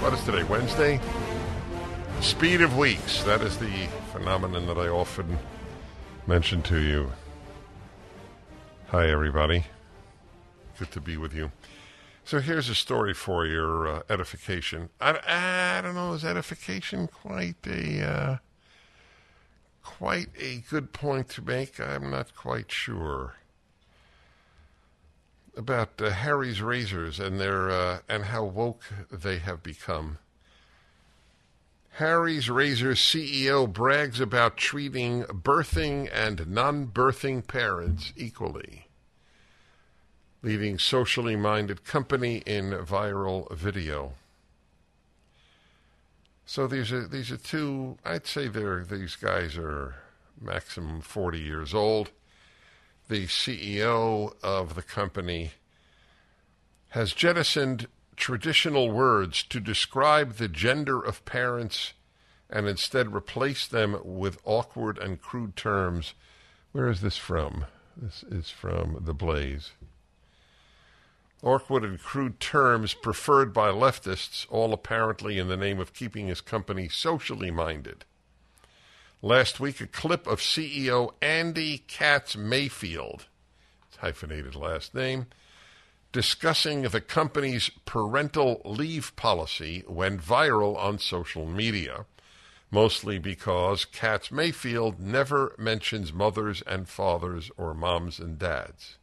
What is today? Wednesday? Speed of weeks. That is the phenomenon that I often mention to you. Hi, everybody. Good to be with you. So here's a story for your uh, edification. I, I don't know, is edification quite a uh, quite a good point to make? I'm not quite sure about uh, Harry's razors and their uh, and how woke they have become. Harry's Razors CEO brags about treating birthing and non-birthing parents equally, leading socially minded company in viral video. So these are these are two. I'd say they're these guys are maximum forty years old the CEO of the company, has jettisoned traditional words to describe the gender of parents and instead replaced them with awkward and crude terms. Where is this from? This is from The Blaze. Awkward and crude terms preferred by leftists, all apparently in the name of keeping his company socially minded. Last week, a clip of CEO Andy Katz Mayfield, hyphenated last name, discussing the company's parental leave policy went viral on social media, mostly because Katz Mayfield never mentions mothers and fathers or moms and dads.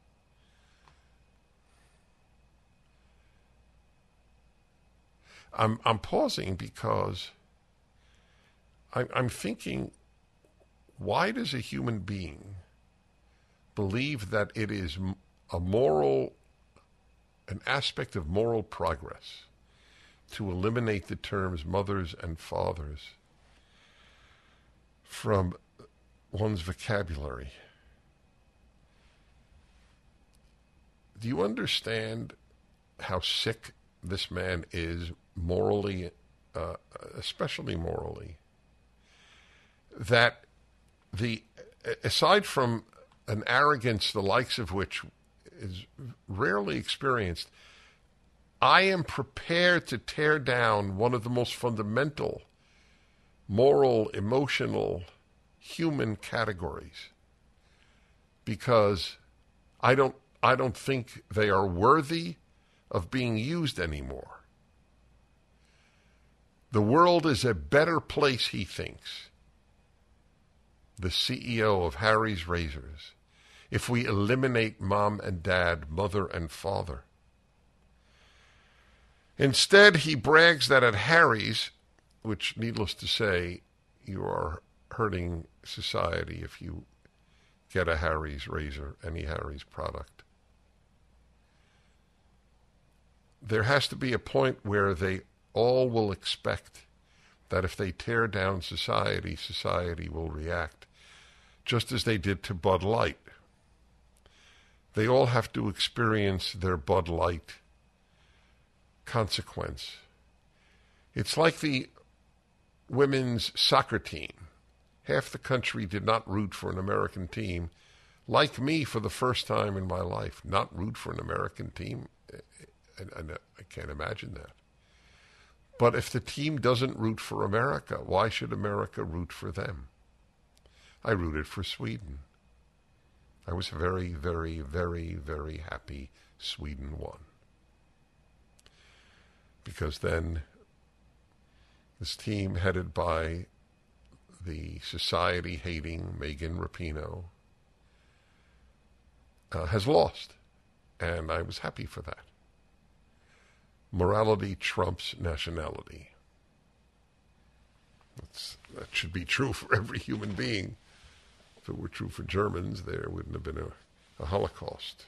I'm, I'm pausing because I'm, I'm thinking why does a human being believe that it is a moral, an aspect of moral progress to eliminate the terms mothers and fathers from one's vocabulary? Do you understand how sick this man is morally, uh, especially morally? That the aside from an arrogance the likes of which is rarely experienced, I am prepared to tear down one of the most fundamental moral, emotional, human categories because I don't I don't think they are worthy of being used anymore. The world is a better place, he thinks, the CEO of Harry's Razors, if we eliminate mom and dad, mother and father. Instead, he brags that at Harry's, which, needless to say, you are hurting society if you get a Harry's razor, any Harry's product. There has to be a point where they all will expect that if they tear down society, society will react, just as they did to Bud Light. They all have to experience their Bud Light consequence. It's like the women's soccer team. Half the country did not root for an American team. Like me, for the first time in my life, not root for an American team. And, I can't imagine that. But if the team doesn't root for America, why should America root for them? I rooted for Sweden. I was very, very, very, very happy Sweden won. Because then This team, headed by the society hating Megan Rapinoe, uh, has lost. And I was happy for that. Morality trumps nationality. That's, that should be true for every human being. If it were true for Germans, there wouldn't have been a, a Holocaust.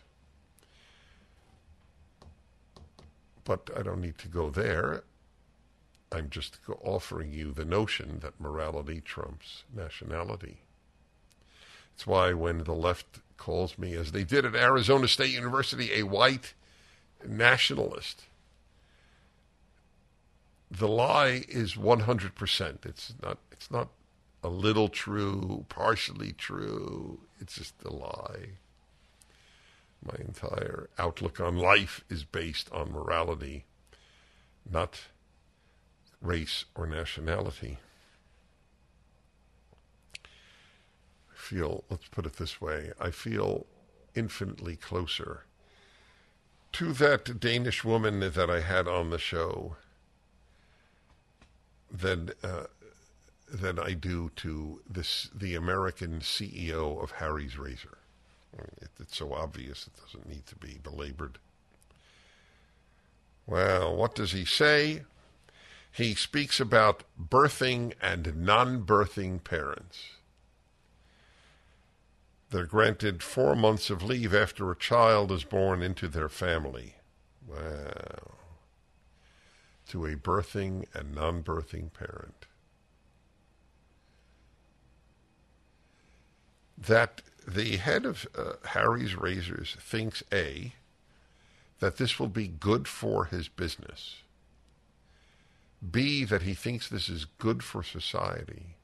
But I don't need to go there. I'm just offering you the notion that morality trumps nationality. It's why when the left calls me, as they did at Arizona State University, a white nationalist, the lie is 100%. It's not, it's not a little true, partially true. It's just a lie. My entire outlook on life is based on morality, not race or nationality. I feel, let's put it this way, I feel infinitely closer to that Danish woman that I had on the show than uh, than I do to this the American CEO of Harry's Razor. It, it's so obvious it doesn't need to be belabored. Well, what does he say? He speaks about birthing and non-birthing parents. They're granted four months of leave after a child is born into their family. Wow to a birthing and non birthing parent. That the head of uh, Harry's Razors thinks A, that this will be good for his business, B, that he thinks this is good for society,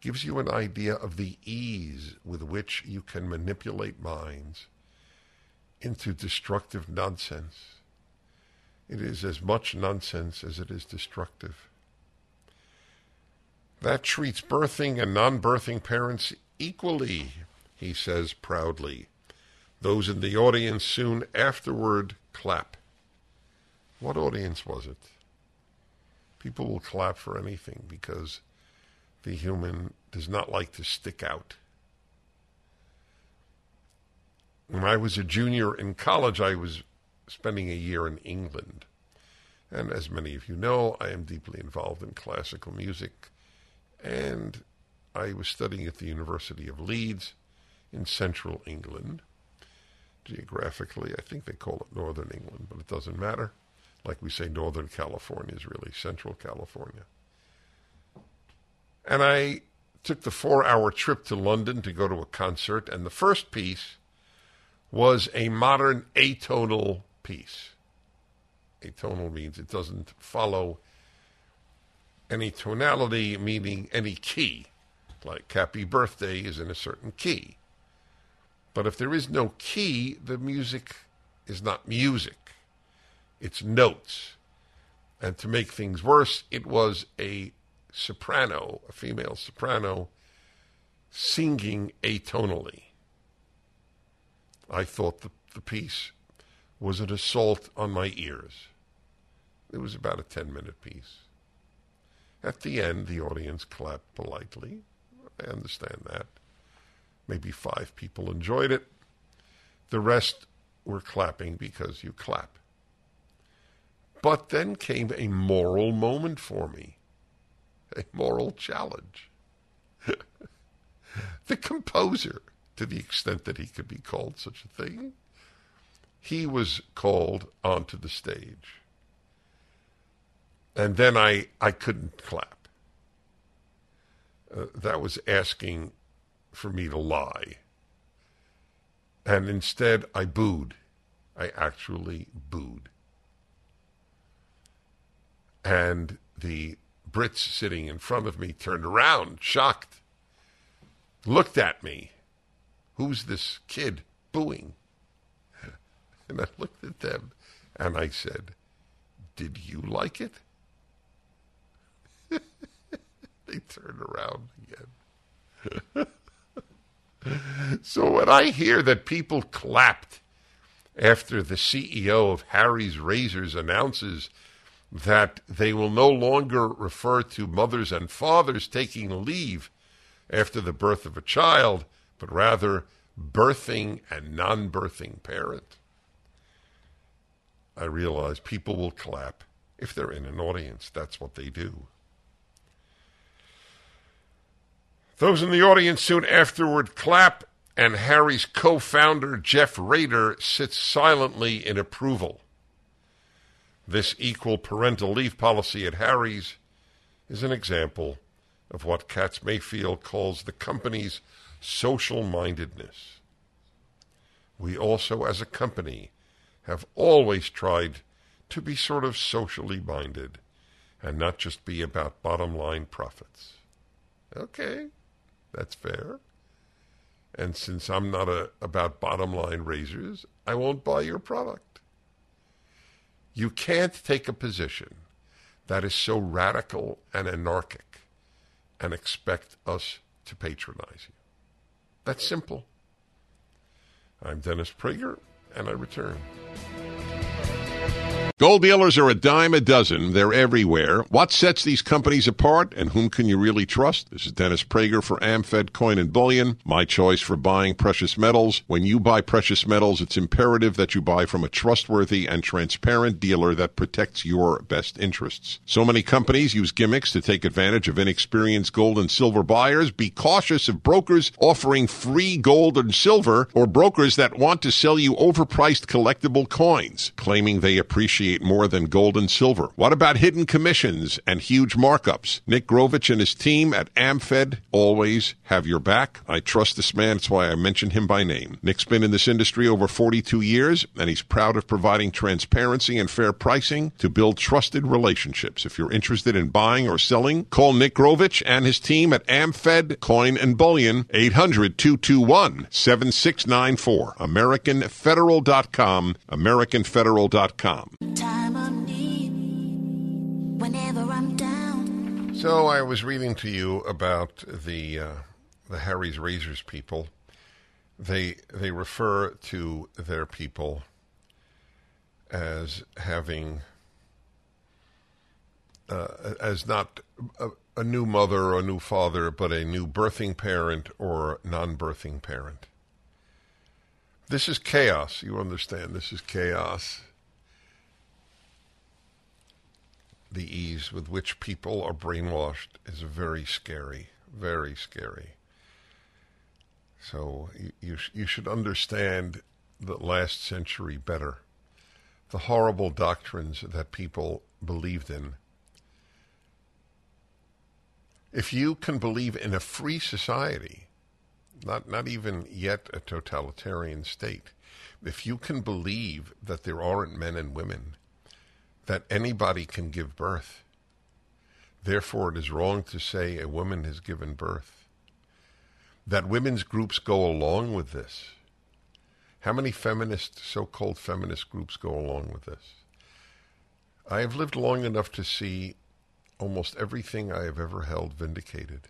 gives you an idea of the ease with which you can manipulate minds into destructive nonsense it is as much nonsense as it is destructive. That treats birthing and non birthing parents equally, he says proudly. Those in the audience soon afterward clap. What audience was it? People will clap for anything because the human does not like to stick out. When I was a junior in college, I was spending a year in England. And as many of you know, I am deeply involved in classical music. And I was studying at the University of Leeds in central England. Geographically, I think they call it northern England, but it doesn't matter. Like we say, northern California is really central California. And I took the four hour trip to London to go to a concert, and the first piece was a modern atonal piece. Atonal means it doesn't follow any tonality, meaning any key. Like Happy Birthday is in a certain key. But if there is no key, the music is not music, it's notes. And to make things worse, it was a soprano, a female soprano, singing atonally. I thought the, the piece was an assault on my ears. It was about a 10 minute piece. At the end, the audience clapped politely. I understand that. Maybe five people enjoyed it. The rest were clapping because you clap. But then came a moral moment for me, a moral challenge. the composer, to the extent that he could be called such a thing, he was called onto the stage. And then I, I couldn't clap. Uh, that was asking for me to lie. And instead, I booed. I actually booed. And the Brits sitting in front of me turned around, shocked, looked at me. Who's this kid booing? And I looked at them and I said, Did you like it? they turned around again. so when I hear that people clapped after the CEO of Harry's Razors announces that they will no longer refer to mothers and fathers taking leave after the birth of a child, but rather birthing and non birthing parent. I realize people will clap if they're in an audience. That's what they do. Those in the audience soon afterward clap, and Harry's co founder, Jeff Raider, sits silently in approval. This equal parental leave policy at Harry's is an example of what Katz Mayfield calls the company's social mindedness. We also, as a company, have always tried to be sort of socially minded and not just be about bottom line profits. Okay, that's fair. And since I'm not a, about bottom line razors, I won't buy your product. You can't take a position that is so radical and anarchic and expect us to patronize you. That's simple. I'm Dennis Prager, and I return. Gold dealers are a dime a dozen. They're everywhere. What sets these companies apart and whom can you really trust? This is Dennis Prager for AmFed Coin and Bullion, my choice for buying precious metals. When you buy precious metals, it's imperative that you buy from a trustworthy and transparent dealer that protects your best interests. So many companies use gimmicks to take advantage of inexperienced gold and silver buyers. Be cautious of brokers offering free gold and silver or brokers that want to sell you overpriced collectible coins, claiming they appreciate more than gold and silver? What about hidden commissions and huge markups? Nick Grovich and his team at AmFed always have your back. I trust this man. That's why I mention him by name. Nick's been in this industry over 42 years, and he's proud of providing transparency and fair pricing to build trusted relationships. If you're interested in buying or selling, call Nick Grovich and his team at AmFed Coin and Bullion, 800 221 7694. AmericanFederal.com. AmericanFederal.com So I was reading to you about the uh, the Harry's Razors people. They they refer to their people as having uh, as not a, a new mother or a new father, but a new birthing parent or non-birthing parent. This is chaos. You understand? This is chaos. The ease with which people are brainwashed is very scary, very scary. So you, you, you should understand the last century better. The horrible doctrines that people believed in. If you can believe in a free society, not, not even yet a totalitarian state, if you can believe that there aren't men and women, that anybody can give birth. Therefore, it is wrong to say a woman has given birth. That women's groups go along with this. How many feminist, so called feminist groups go along with this? I have lived long enough to see almost everything I have ever held vindicated.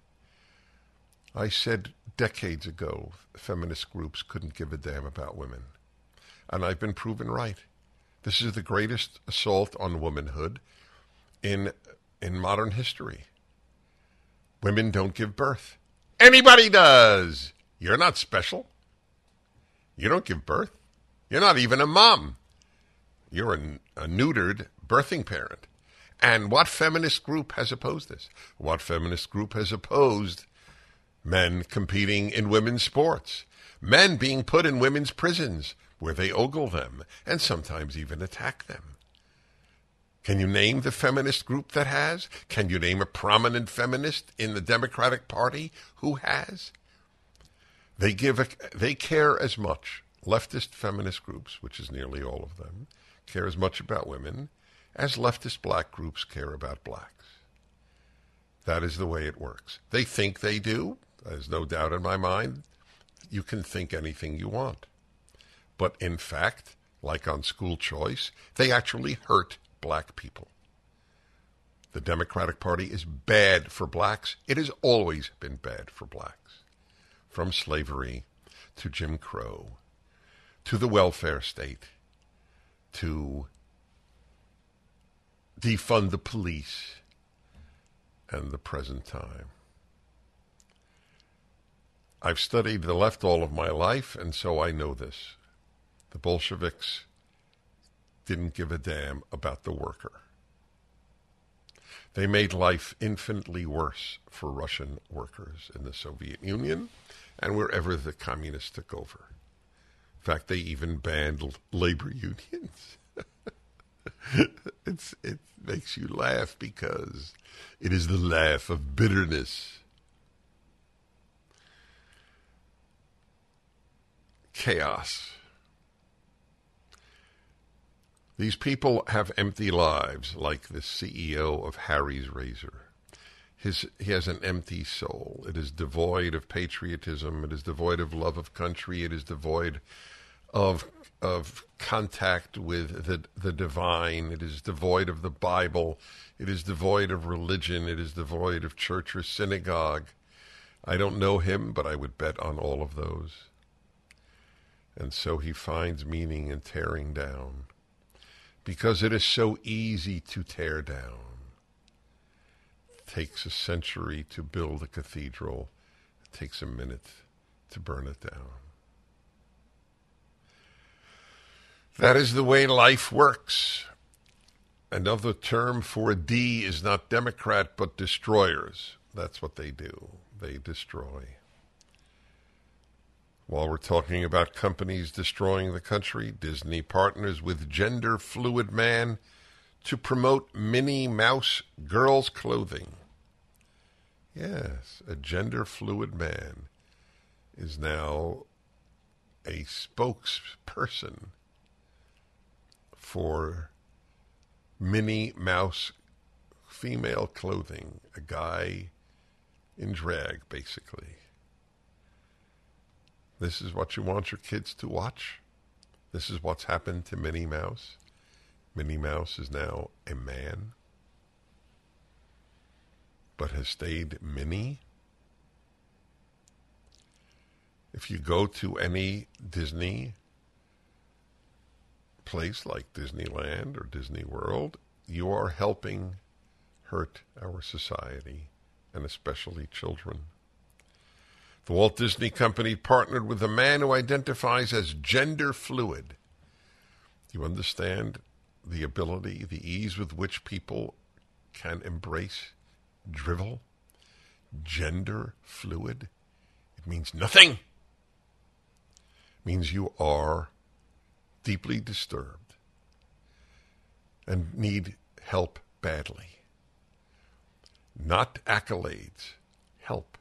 I said decades ago feminist groups couldn't give a damn about women. And I've been proven right. This is the greatest assault on womanhood in in modern history. Women don't give birth. Anybody does. You're not special. You don't give birth. You're not even a mom. You're a, a neutered birthing parent. And what feminist group has opposed this? What feminist group has opposed men competing in women's sports? Men being put in women's prisons where they ogle them and sometimes even attack them. Can you name the feminist group that has? Can you name a prominent feminist in the Democratic Party who has? They give a, they care as much leftist feminist groups, which is nearly all of them, care as much about women as leftist black groups care about blacks. That is the way it works. They think they do. There's no doubt in my mind. You can think anything you want. But in fact, like on school choice, they actually hurt black people. The Democratic Party is bad for blacks. It has always been bad for blacks. From slavery to Jim Crow to the welfare state to defund the police and the present time. I've studied the left all of my life, and so I know this. The Bolsheviks didn't give a damn about the worker. They made life infinitely worse for Russian workers in the Soviet Union and wherever the communists took over. In fact, they even banned labor unions. it makes you laugh because it is the laugh of bitterness. Chaos. These people have empty lives, like the CEO of Harry's Razor. His, he has an empty soul. It is devoid of patriotism. It is devoid of love of country. It is devoid of of contact with the the divine. It is devoid of the Bible. It is devoid of religion. It is devoid of church or synagogue. I don't know him, but I would bet on all of those. And so he finds meaning in tearing down because it is so easy to tear down. It takes a century to build a cathedral, it takes a minute to burn it down. That is the way life works. Another term for a D is not Democrat, but destroyers. That's what they do. They destroy. While we're talking about companies destroying the country, Disney partners with Gender Fluid Man to promote Minnie Mouse girls' clothing. Yes, a gender fluid man is now a spokesperson for Minnie Mouse female clothing, a guy in drag, basically. This is what you want your kids to watch. This is what's happened to Minnie Mouse. Minnie Mouse is now a man, but has stayed Minnie. If you go to any Disney place like Disneyland or Disney World, you are helping hurt our society and especially children. The Walt Disney Company partnered with a man who identifies as gender fluid. You understand the ability, the ease with which people can embrace drivel? Gender fluid? It means nothing. It means you are deeply disturbed and need help badly. Not accolades, help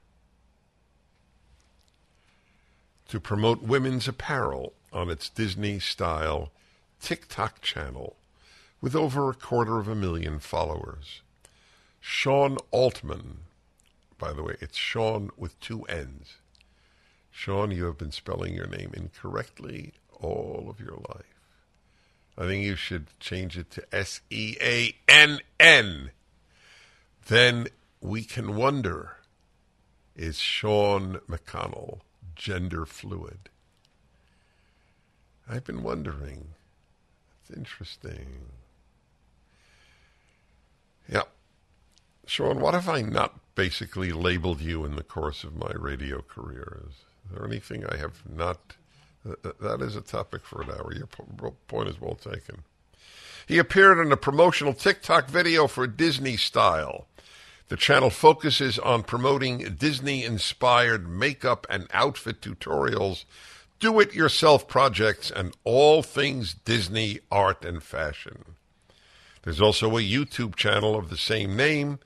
to promote women's apparel on its Disney style TikTok channel with over a quarter of a million followers. Seann Altman, by the way, it's Sean with two N's. Sean, you have been spelling your name incorrectly all of your life. I think you should change it to S E A N N. Then we can wonder is Sean McConnell gender fluid. I've been wondering. It's interesting. Yeah. Sean, what have I not basically labeled you in the course of my radio career? Is there anything I have not? that is a topic for an hour. Your point is well taken. He appeared in a promotional TikTok video for Disney Style. The channel focuses on promoting Disney inspired makeup and outfit tutorials, do it yourself projects, and all things Disney art and fashion. There's also a YouTube channel of the same name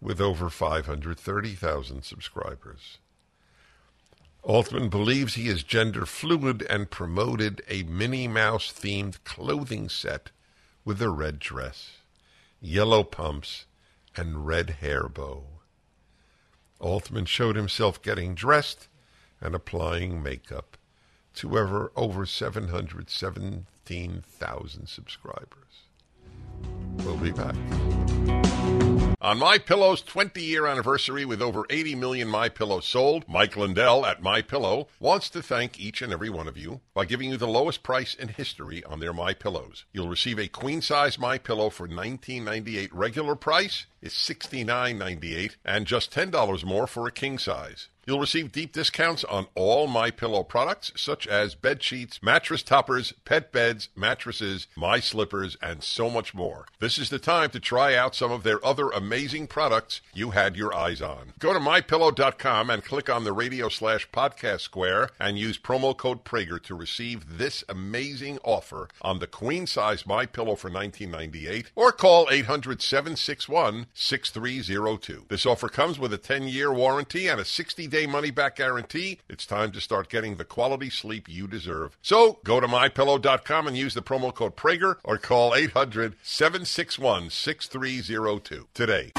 with over 530,000 subscribers. Altman believes he is gender fluid and promoted a Minnie Mouse themed clothing set with a red dress, yellow pumps, and red hair bow. Altman showed himself getting dressed and applying makeup to ever over 717,000 subscribers. We'll be back. On My Pillow's 20-year anniversary with over 80 million My Pillows sold, Mike Lindell at My Pillow wants to thank each and every one of you by giving you the lowest price in history on their My Pillows. You'll receive a queen-size My Pillow for 19.98 regular price is $69.98 and just $10 more for a king size. You'll receive deep discounts on all My Pillow products such as bed sheets, mattress toppers, pet beds, mattresses, my slippers, and so much more. This is the time to try out some of their other amazing products you had your eyes on. Go to mypillow.com and click on the radio slash podcast square and use promo code Prager to receive this amazing offer on the queen size My Pillow for 1998 or call 800-761-6302. This offer comes with a 10-year warranty and a 60 day money back guarantee, it's time to start getting the quality sleep you deserve. So go to mypillow.com and use the promo code Prager or call 800 761 6302 today.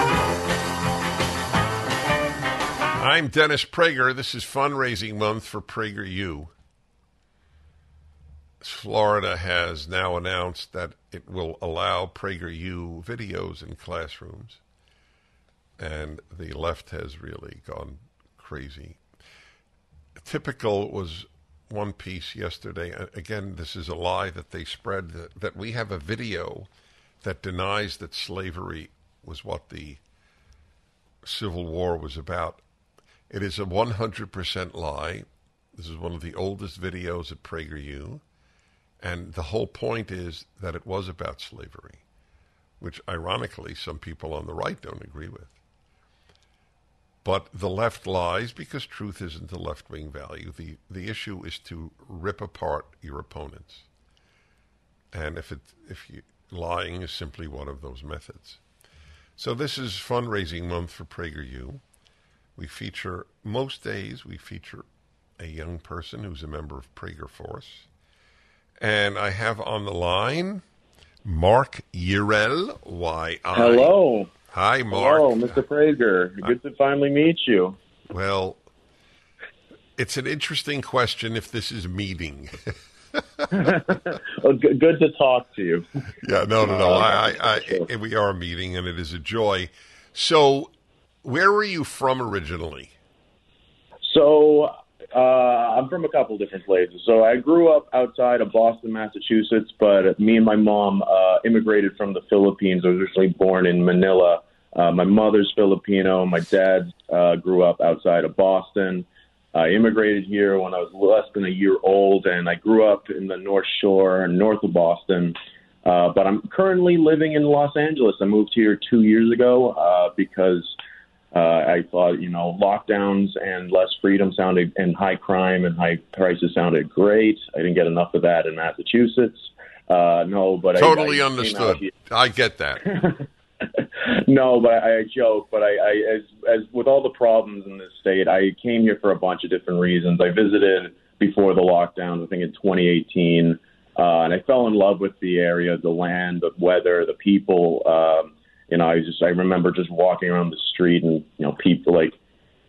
I'm Dennis Prager. This is fundraising month for PragerU. Florida has now announced that it will allow PragerU videos in classrooms. And the left has really gone crazy. Typical was one piece yesterday. Again, this is a lie that they spread that, that we have a video that denies that slavery was what the Civil War was about. It is a 100% lie. This is one of the oldest videos at PragerU. And the whole point is that it was about slavery, which ironically some people on the right don't agree with. But the left lies because truth isn't a left wing value. The, the issue is to rip apart your opponents. And if, it, if you, lying is simply one of those methods. So this is fundraising month for PragerU. We feature, most days, we feature a young person who's a member of Prager Force. And I have on the line Mark Yirell, Y-I. Hello. Hi, Mark. Hello, Mr. Prager. Good to finally meet you. Well, it's an interesting question if this is meeting. well, good, good, to talk to you. Yeah, no, no, no. Uh, I, I, I, we are meeting, and it is a joy. So, where were you from originally? So, uh, I'm from a couple different places. So, I grew up outside of Boston, Massachusetts, but me and my mom uh, immigrated from the Philippines. I was originally born in Manila. Uh, my mother's Filipino. My dad uh, grew up outside of Boston. I immigrated here when I was less than a year old, and I grew up in the North Shore, north of Boston. Uh, but I'm currently living in Los Angeles. I moved here two years ago uh, because uh, I thought, you know, lockdowns and less freedom sounded, and high crime and high prices sounded great. I didn't get enough of that in Massachusetts. Uh, no, but totally I, I understood. I get that. no, but I, I joke. But I, I, as as with all the problems in this state, I came here for a bunch of different reasons. I visited before the lockdown, I think in 2018, uh, and I fell in love with the area, the land, the weather, the people. Um, you know, I just I remember just walking around the street and you know people like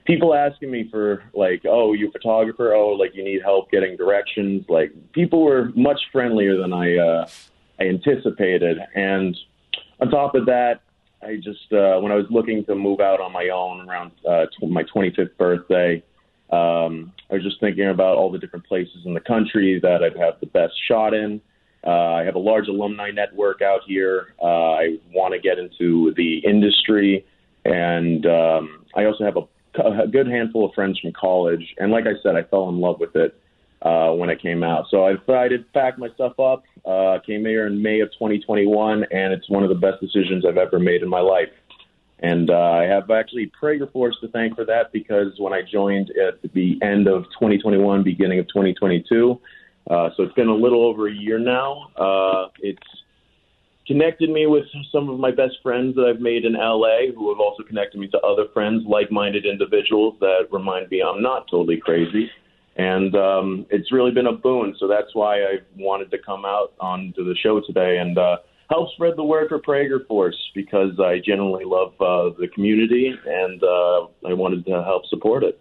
people asking me for like, oh, you a photographer? Oh, like you need help getting directions. Like people were much friendlier than I uh, I anticipated, and on top of that, I just uh, when I was looking to move out on my own around uh, tw- my 25th birthday, um, I was just thinking about all the different places in the country that I'd have the best shot in. Uh, I have a large alumni network out here. Uh, I want to get into the industry, and um, I also have a, a good handful of friends from college. And like I said, I fell in love with it uh, when it came out. So I decided to pack my stuff up. Uh, came here in May of 2021, and it's one of the best decisions I've ever made in my life. And uh, I have actually Prager Force to thank for that because when I joined at the end of 2021, beginning of 2022, uh, so it's been a little over a year now. Uh, it's connected me with some of my best friends that I've made in LA, who have also connected me to other friends, like-minded individuals that remind me I'm not totally crazy and um, it's really been a boon. So that's why I wanted to come out onto the show today and uh, help spread the word for Prager Force because I genuinely love uh, the community and uh, I wanted to help support it.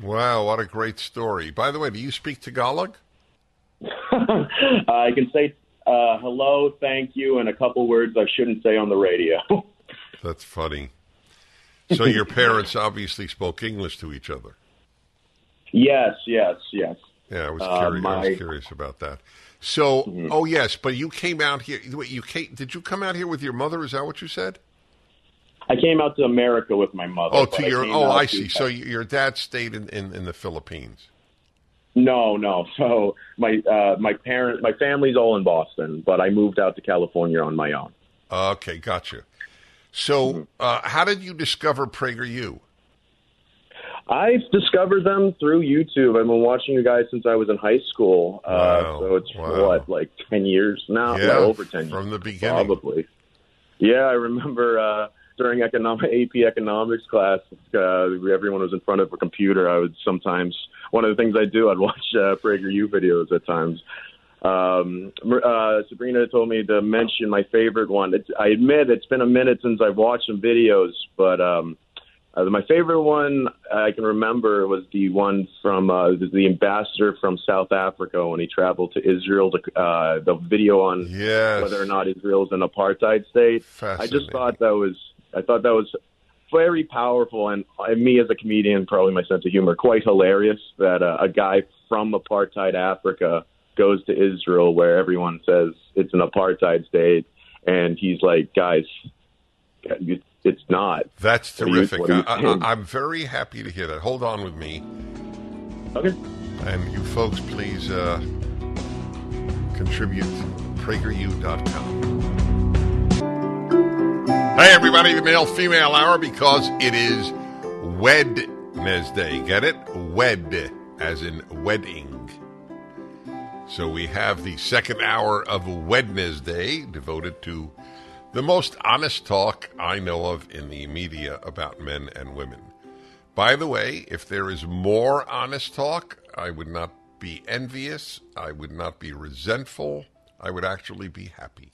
Wow, what a great story! By the way, do you speak Tagalog? I can say uh, hello, thank you, and a couple words I shouldn't say on the radio. That's funny. so your parents obviously spoke English to each other. Yes, yes, yes. Yeah, I was Uh, curious. I was curious about that. So, Mm-hmm. oh yes, but you came out here. Wait, you came, did you come out here with your mother? Is that what you said? I came out to America with my mother. Oh, to your. Oh, I to- see. So your dad stayed in, in, in the Philippines. No, no. So my uh, my parents, my family's all in Boston, but I moved out to California on my own. Okay, gotcha. So, Mm-hmm. uh, how did you discover PragerU? I've discovered them through YouTube. I've been watching you guys since I was in high school. Wow. Uh, so it's Wow. what, like ten years now? Yeah, Well, over ten from years, the beginning. probably. Yeah, I remember uh, during economic AP economics class, uh, everyone was in front of a computer. I would sometimes one of the things I do, I'd watch uh, PragerU videos at times. Um, uh, Sabrina told me to mention my favorite one. It's, I admit it's been a minute since I've watched some videos, but um, uh, my favorite one I can remember was the one from uh, the, ambassador from South Africa when he traveled to Israel. To, uh, the video on Yes. whether or not Israel's an apartheid state. I just thought that was I thought that was very powerful and, me as a comedian, probably my sense of humor, quite hilarious that uh, a guy from apartheid Africa goes to Israel where everyone says it's an apartheid state, and he's like, guys, it's not. That's What do you- terrific. you I, I, I'm very happy to hear that. Hold on with me. Okay. And you folks, please uh, contribute PragerU.com. Hey, everybody, the male female hour because it is Wednesday. Get it? Wed, as in wedding. So we have the second hour of Wednesday devoted to the most honest talk I know of in the media about men and women. By the way, if there is more honest talk, I would not be envious, I would not be resentful, I would actually be happy.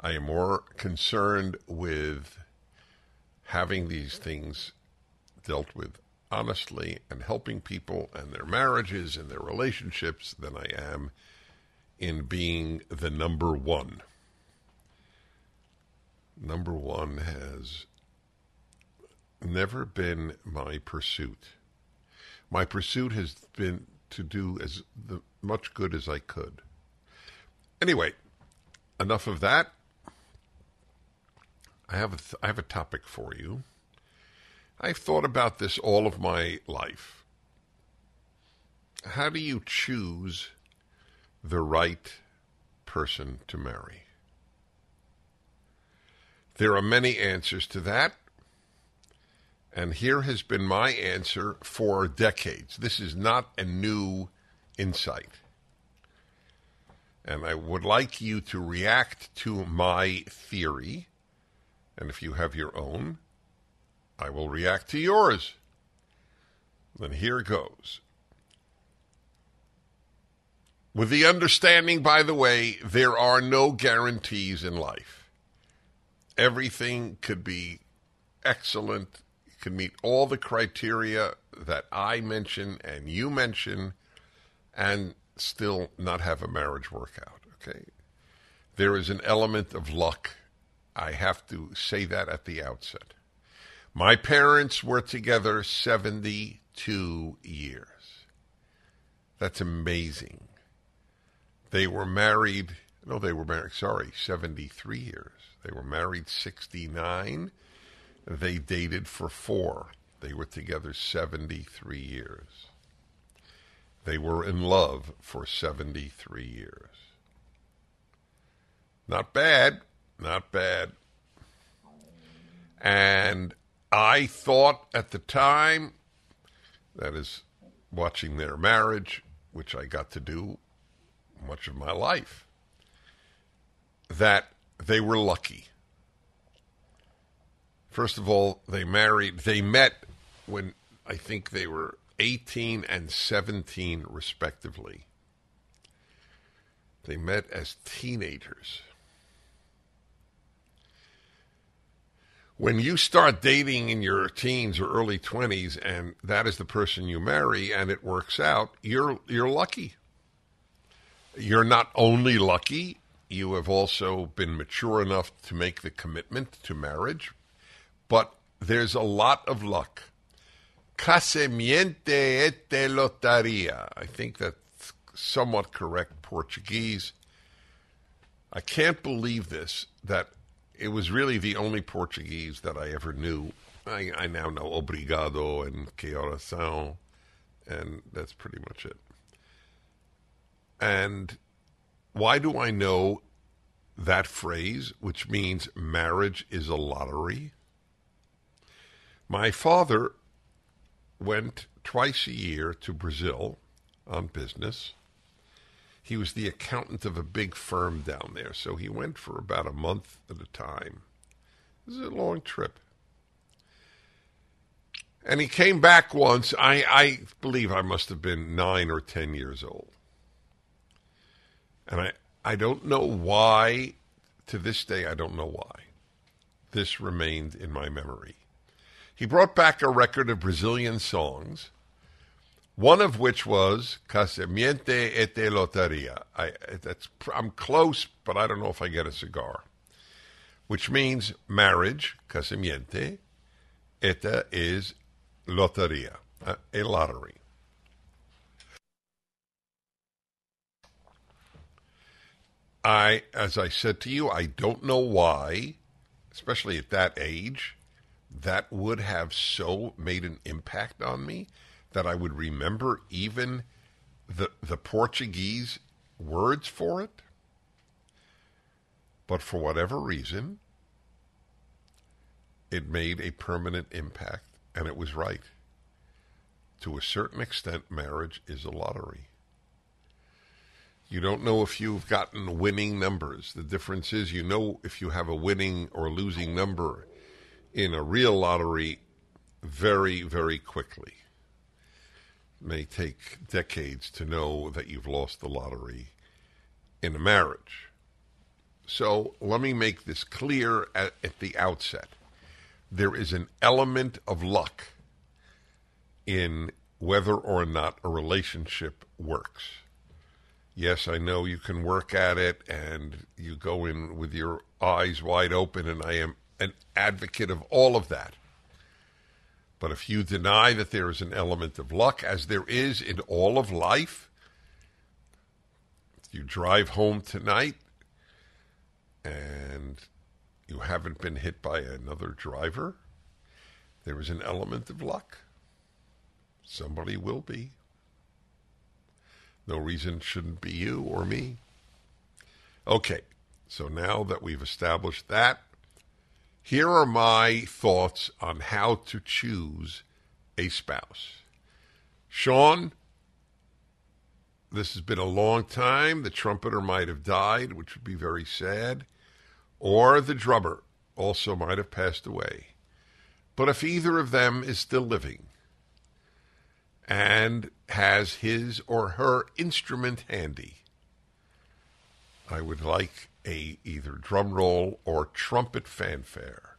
I am more concerned with having these things dealt with honestly and helping people and their marriages and their relationships than I am in being the number one. Number one has never been my pursuit. My pursuit has been to do as the, much good as I could. Anyway, enough of that. I have a th- I have a topic for you. I've thought about this all of my life. How do you choose the right person to marry? There are many answers to that. And here has been my answer for decades. This is not a new insight. And I would like you to react to my theory. And if you have your own, I will react to yours. Then here goes. With the understanding, by the way, there are no guarantees in life. Everything could be excellent, it could meet all the criteria that I mention and you mention, and still not have a marriage work out, okay? There is an element of luck. I have to say that at the outset. My parents were together 72 years. That's amazing. They were married, no, they were married, sorry, 73 years. They were married 69. They dated for four. They were together 73 years. They were in love for 73 years. Not bad, not bad. And I thought at the time, that is, watching their marriage, which I got to do much of my life, that they were lucky. First of all, they married, they met when I think they were 18 and 17, respectively. They met as teenagers. When you start dating in your teens or early 20s and that is the person you marry and it works out, you're you're lucky. You're not only lucky, you have also been mature enough to make the commitment to marriage, but there's a lot of luck. Casemiente ete lotaria. I think that's somewhat correct Portuguese. I can't believe this, that it was really the only Portuguese that I ever knew. I, I now know obrigado and que oração, and that's pretty much it. And why do I know that phrase, which means marriage is a lottery? My father went twice a year to Brazil on business. He was the accountant of a big firm down there, so he went for about a month at a time. This is a long trip. And he came back once. I, I believe I must have been nine or ten years old. And I, I don't know why, to this day, I don't know why. This remained in my memory. He brought back a record of Brazilian songs, one of which was Casamiente et Loteria. I, that's, I'm close, but I don't know if I get a cigar, which means marriage, Casamiente, eta is Loteria, uh, a lottery. I, as I said to you, I don't know why, especially at that age, that would have so made an impact on me that I would remember even the the Portuguese words for it. But for whatever reason, it made a permanent impact, and it was right. To a certain extent, marriage is a lottery. You don't know if you've gotten winning numbers. The difference is you know if you have a winning or losing number in a real lottery very, very quickly. May take decades to know that you've lost the lottery in a marriage. So let me make this clear at, at the outset. There is an element of luck in whether or not a relationship works. Yes, I know you can work at it and you go in with your eyes wide open, and I am an advocate of all of that. But if you deny that there is an element of luck, as there is in all of life, you drive home tonight and you haven't been hit by another driver, there is an element of luck. Somebody will be. No reason shouldn't be you or me. Okay, so now that we've established that, here are my thoughts on how to choose a spouse. Sean, this has been a long time. The trumpeter might have died, which would be very sad, or the drummer also might have passed away. But if either of them is still living, and has his or her instrument handy. I would like a either drum roll or trumpet fanfare.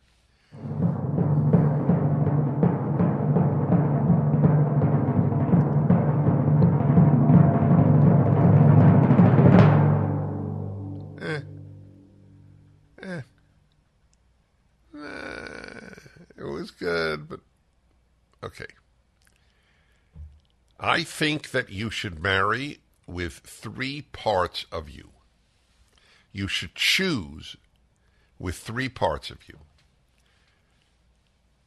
Eh. Eh. it was good, but okay. I think that you should marry with three parts of you. You should choose with three parts of you.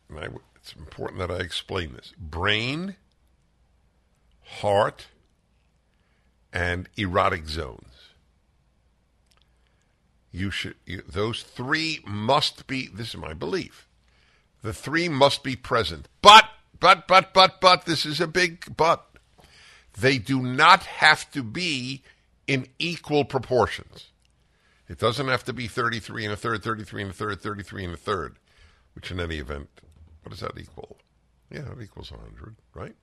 And I, it's important that I explain this brain, heart, and erotic zones. You should, you, those three must be, this is my belief, the three must be present. But but, but, but, but, this is a big but. They do not have to be in equal proportions. It doesn't have to be 33 and a third, 33 and a third, 33 and a third, which in any event, what does that equal? Yeah, it equals 100, right?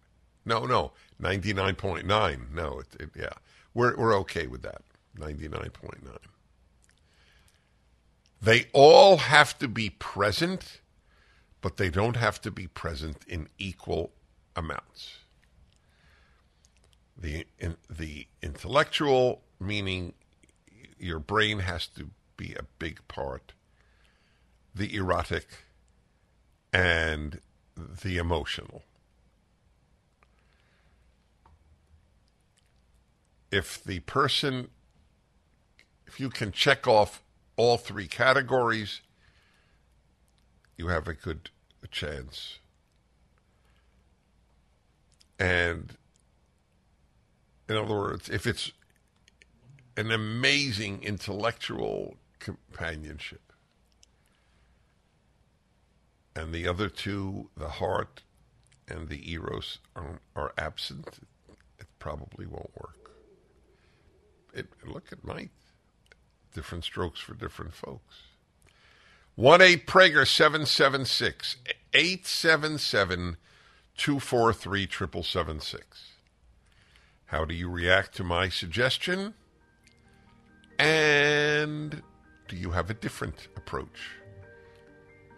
No, no, 99.9. No, it, it, yeah. We're, we're okay with that, 99.9. They all have to be present but they don't have to be present in equal amounts. The, in, the intellectual, meaning your brain has to be a big part, the erotic, and the emotional. If the person, if you can check off all three categories, you have a good chance. And in other words, if it's an amazing intellectual companionship, and the other two, the heart and the eros, are, are absent, it probably won't work. It, look at my different strokes for different folks. 1 8 Prager 776 877 243 7776. How do you react to my suggestion? And do you have a different approach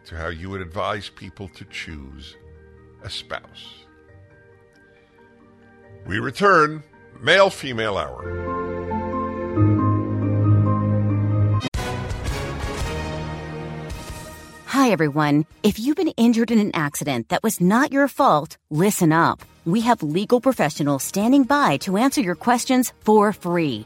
to how you would advise people to choose a spouse? We return, male female hour. Hi, everyone. If you've been injured in an accident that was not your fault, listen up. We have legal professionals standing by to answer your questions for free.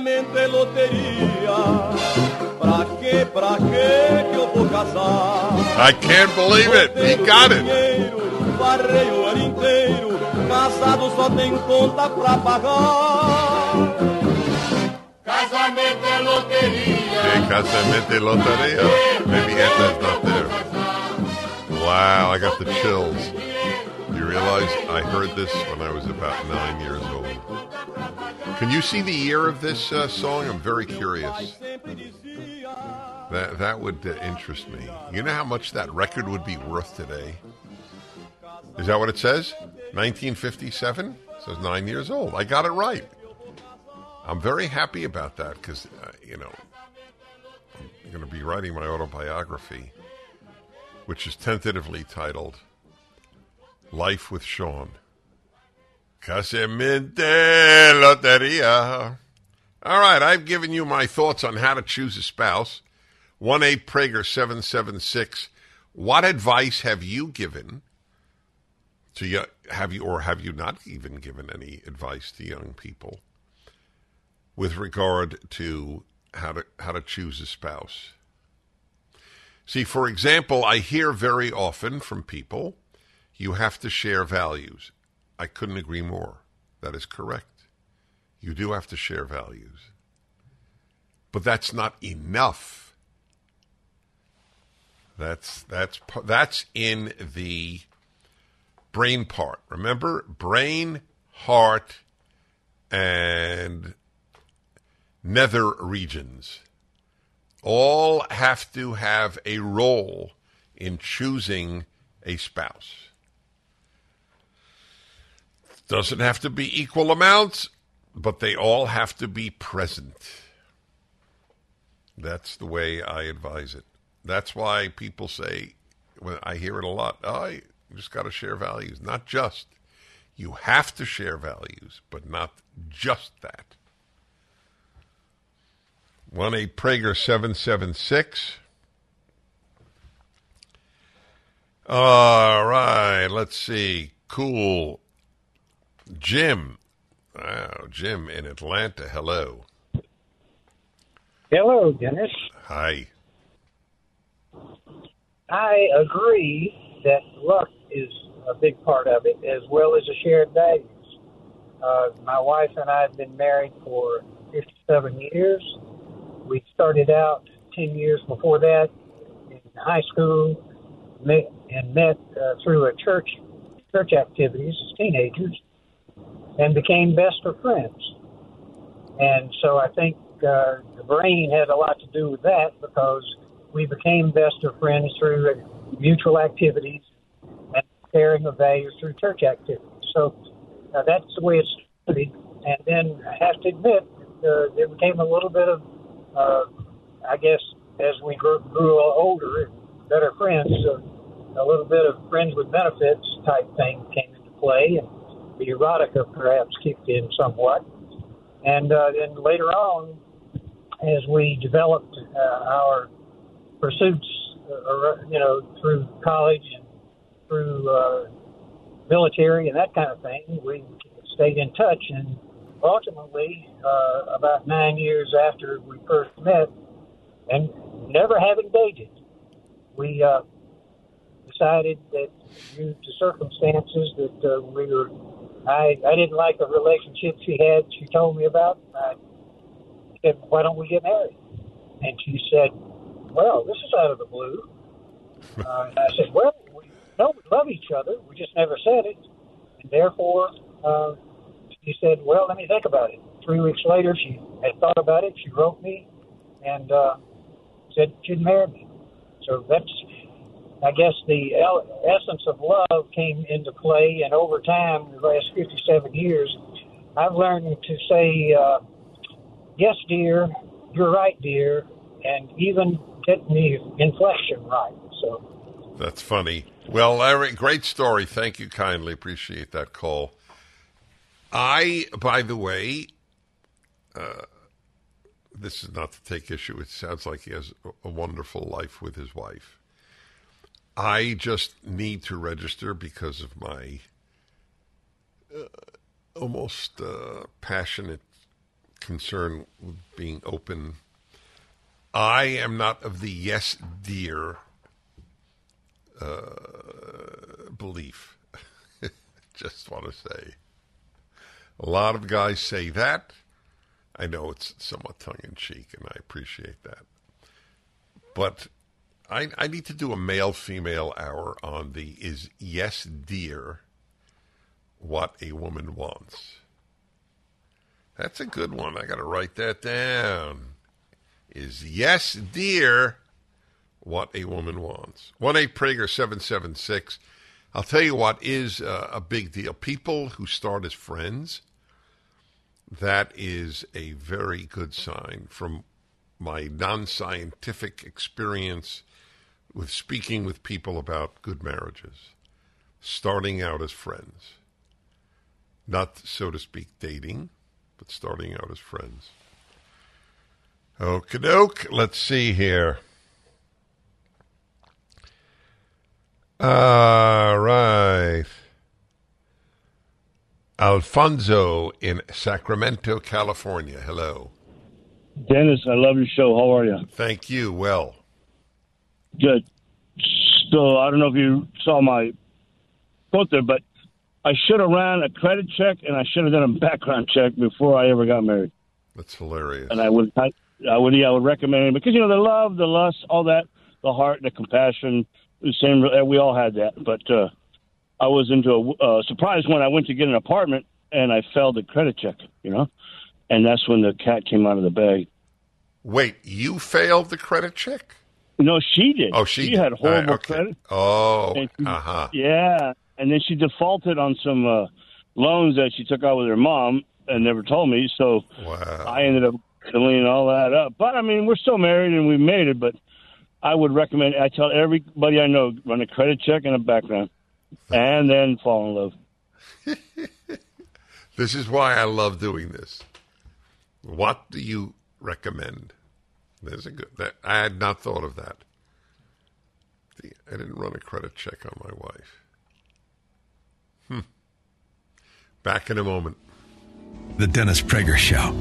Casamento é loteria. Pra quê, pra quê que eu vou casar? I can't believe it. He got it. Varrei o ano inteiro, casado só tem conta pra pagar. Casamento é loteria. Hey, casamento é loteria. Maybe Anta's not there. Wow, I got the chills. You realize I heard this when I was about nine years old. Can you see the year of this uh, song? I'm very curious. That that would uh, interest me. You know how much that record would be worth today? Is that what it says? 1957? It says nine years old. I got it right. I'm very happy about that because, uh, you know, I'm going to be writing my autobiography, which is tentatively titled Life with Sean. Casemente Loteria. All right, I've given you my thoughts on how to choose a spouse. 1 8 Prager 776. What advice have you given to you, have you or have you not even given any advice to young people with regard to how to how to choose a spouse? See, for example, I hear very often from people you have to share values. I couldn't agree more. That is correct. You do have to share values. But that's not enough. That's that's that's in the brain part. Remember brain, heart and nether regions all have to have a role in choosing a spouse. Doesn't have to be equal amounts, but they all have to be present. That's the way I advise it. That's why people say, when I hear it a lot, oh, just got to share values. Not just. You have to share values, but not just that. 1 8 Prager 776. All right, let's see. Cool. Jim. Wow, Jim in Atlanta. Hello. Hello, Dennis. Hi. I agree that luck is a big part of it, as well as the shared values. Uh, my wife and I have been married for 57 years. We started out 10 years before that in high school met, and met uh, through a church church activities as teenagers and became best of friends. And so I think uh, the brain had a lot to do with that because we became best of friends through mutual activities and sharing of values through church activities. So uh, that's the way it started. And then I have to admit, uh, there became a little bit of, uh, I guess, as we grew, grew older better friends, uh, a little bit of friends with benefits type thing came into play, and the erotica perhaps kicked in somewhat. And uh, then later on, as we developed uh, our pursuits, uh, you know, through college and through uh, military and that kind of thing, we stayed in touch. And ultimately, uh, about nine years after we first met, and never having dated, we uh, decided that due to circumstances that uh, we were, I, I didn't like a relationship she had, she told me about. I said, why don't we get married? And she said, well, this is out of the blue. Uh, and I said, well, we know we love each other. We just never said it. And therefore, uh, she said, well, let me think about it. Three weeks later, she had thought about it. She wrote me and uh, said she'd marry me. So that's I guess the essence of love came into play, and over time, the last 57 years, I've learned to say, uh, yes, dear, you're right, dear, and even get the inflection right. So that's funny. Well, Larry, great story. Thank you kindly. Appreciate that call. I, by the way, uh, this is not to take issue. It sounds like he has a wonderful life with his wife. I just need to register because of my uh, almost uh, passionate concern with being open. I am not of the yes, dear uh, belief. just want to say. A lot of guys say that. I know it's somewhat tongue in cheek, and I appreciate that. But I, I need to do a male female hour on the is yes, dear, what a woman wants. That's a good one. I got to write that down. Is yes, dear, what a woman wants. 1 8 Prager 776. I'll tell you what is uh, a big deal. People who start as friends, that is a very good sign from my non scientific experience with speaking with people about good marriages, starting out as friends. Not, so to speak, dating, but starting out as friends. Okie doke. Let's see here. All right. Alfonso in Sacramento, California. Hello. Dennis, I love your show. How are you? Thank you. Well. Good. So I don't know if you saw my quote there, but I should have ran a credit check and I should have done a background check before I ever got married. That's hilarious. And I would, I, I would, yeah, I would recommend it because you know the love, the lust, all that, the heart, the compassion. The same, we all had that. But uh, I was into a uh, surprise when I went to get an apartment and I failed the credit check. You know, and that's when the cat came out of the bag. Wait, you failed the credit check? No, she did. Oh, she, she had horrible right, okay. credit. Oh, uh huh. Yeah, and then she defaulted on some uh, loans that she took out with her mom and never told me. So wow. I ended up cleaning all that up. But I mean, we're still married and we made it. But I would recommend. I tell everybody I know run a credit check and a background, and then fall in love. this is why I love doing this. What do you recommend? There's a good. That, I had not thought of that. I didn't run a credit check on my wife. Hmm. Back in a moment. The Dennis Prager Show.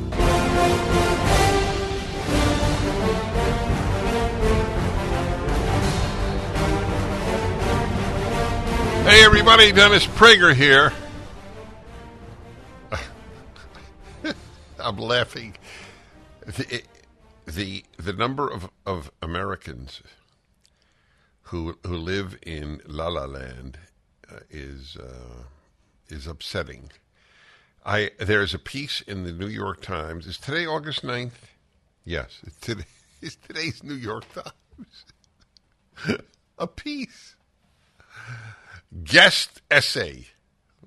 Hey, everybody, Dennis Prager here. I'm laughing. The, the, the number of, of Americans who, who live in La La Land uh, is, uh, is upsetting. I, there's a piece in the New York Times. Is today August 9th? Yes. It's, today, it's today's New York Times. a piece. Guest essay.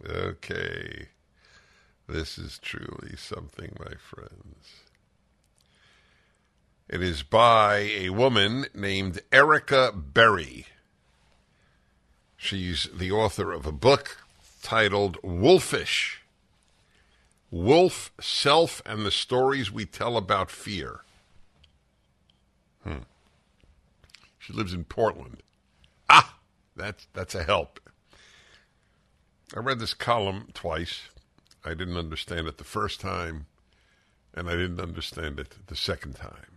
Okay. This is truly something, my friends. It is by a woman named Erica Berry. She's the author of a book titled Wolfish Wolf, Self, and the Stories We Tell About Fear. Hmm. She lives in Portland. Ah, that's, that's a help. I read this column twice. I didn't understand it the first time, and I didn't understand it the second time.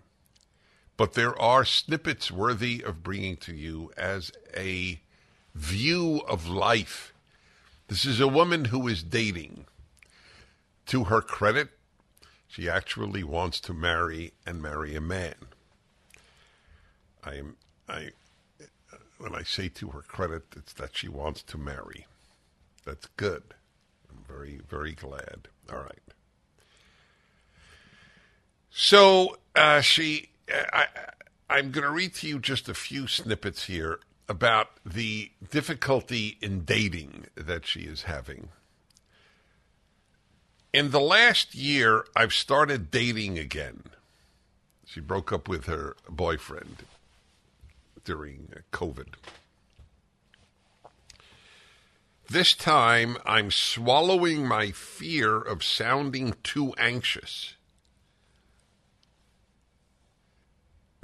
But there are snippets worthy of bringing to you as a view of life. This is a woman who is dating. To her credit, she actually wants to marry and marry a man. I am I when I say to her credit, it's that she wants to marry. That's good. I'm very, very glad. All right. So uh, she, I, I'm going to read to you just a few snippets here about the difficulty in dating that she is having. In the last year, I've started dating again. She broke up with her boyfriend during COVID. This time, I'm swallowing my fear of sounding too anxious.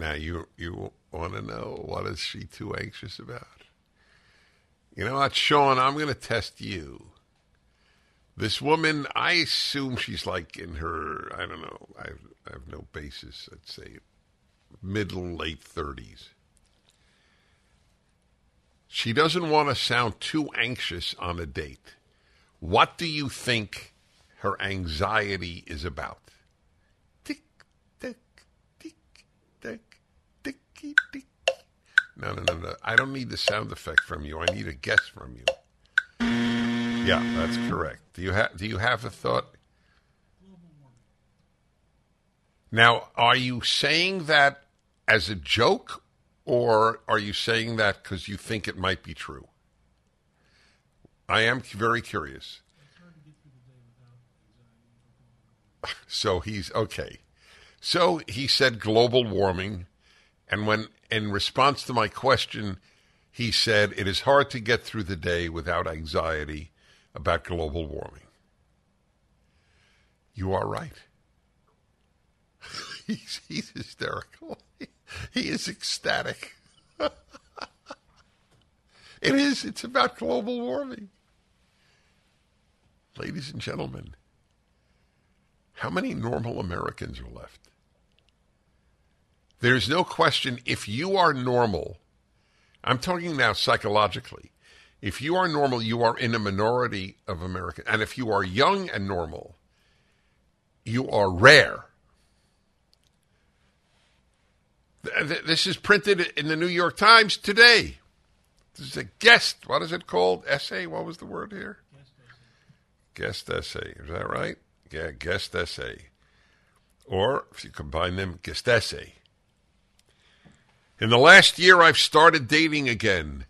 Now, you you want to know what is she too anxious about? You know what, Sean? I'm going to test you. This woman, I assume she's like in her, I don't know, I I have no basis. I'd say middle, late 30s. She doesn't want to sound too anxious on a date. What do you think her anxiety is about? No, no, no, no. I don't need the sound effect from you. I need a guess from you. Yeah, that's correct. Do you have Do you have a thought? Now, are you saying that as a joke, or are you saying that because you think it might be true? I am very curious. So he's okay. So he said global warming, and when in response to my question, he said it is hard to get through the day without anxiety about global warming. You are right. he's, he's hysterical. He is ecstatic. it is. It's about global warming. Ladies and gentlemen, how many normal Americans are left? There's no question if you are normal, I'm talking now psychologically. If you are normal, you are in a minority of Americans. And if you are young and normal, you are rare. This is printed in the New York Times today. This is a guest. What is it called? Essay? What was the word here? Guest essay. Is that right? Yeah, guest essay. Or, if you combine them, guest essay. In the last year, I've started dating again.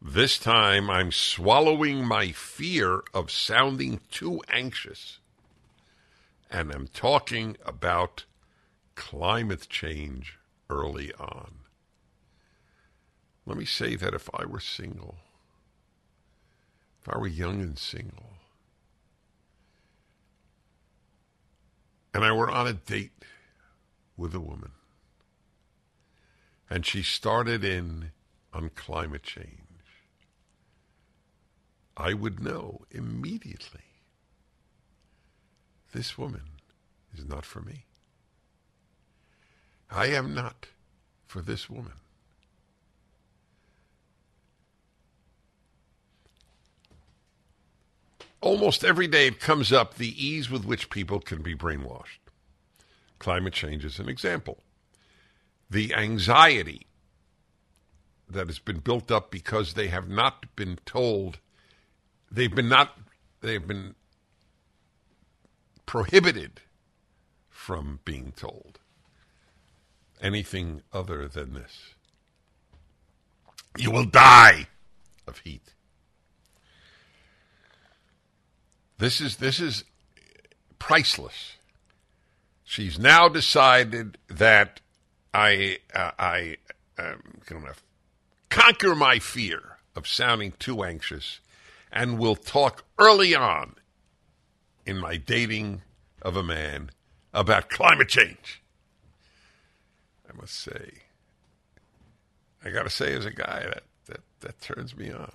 This time, I'm swallowing my fear of sounding too anxious. And I'm talking about climate change early on. Let me say that if I were single, if I were young and single, and I were on a date with a woman, and she started in on climate change, I would know immediately this woman is not for me. I am not for this woman. almost every day it comes up the ease with which people can be brainwashed. Climate change is an example. The anxiety that has been built up because they have not been told they've been not they've been prohibited from being told anything other than this. You will die of heat. This is this is priceless. She's now decided that I uh, I to conquer my fear of sounding too anxious, and will talk early on in my dating of a man about climate change. I must say, I got to say, as a guy, that, that, that turns me on.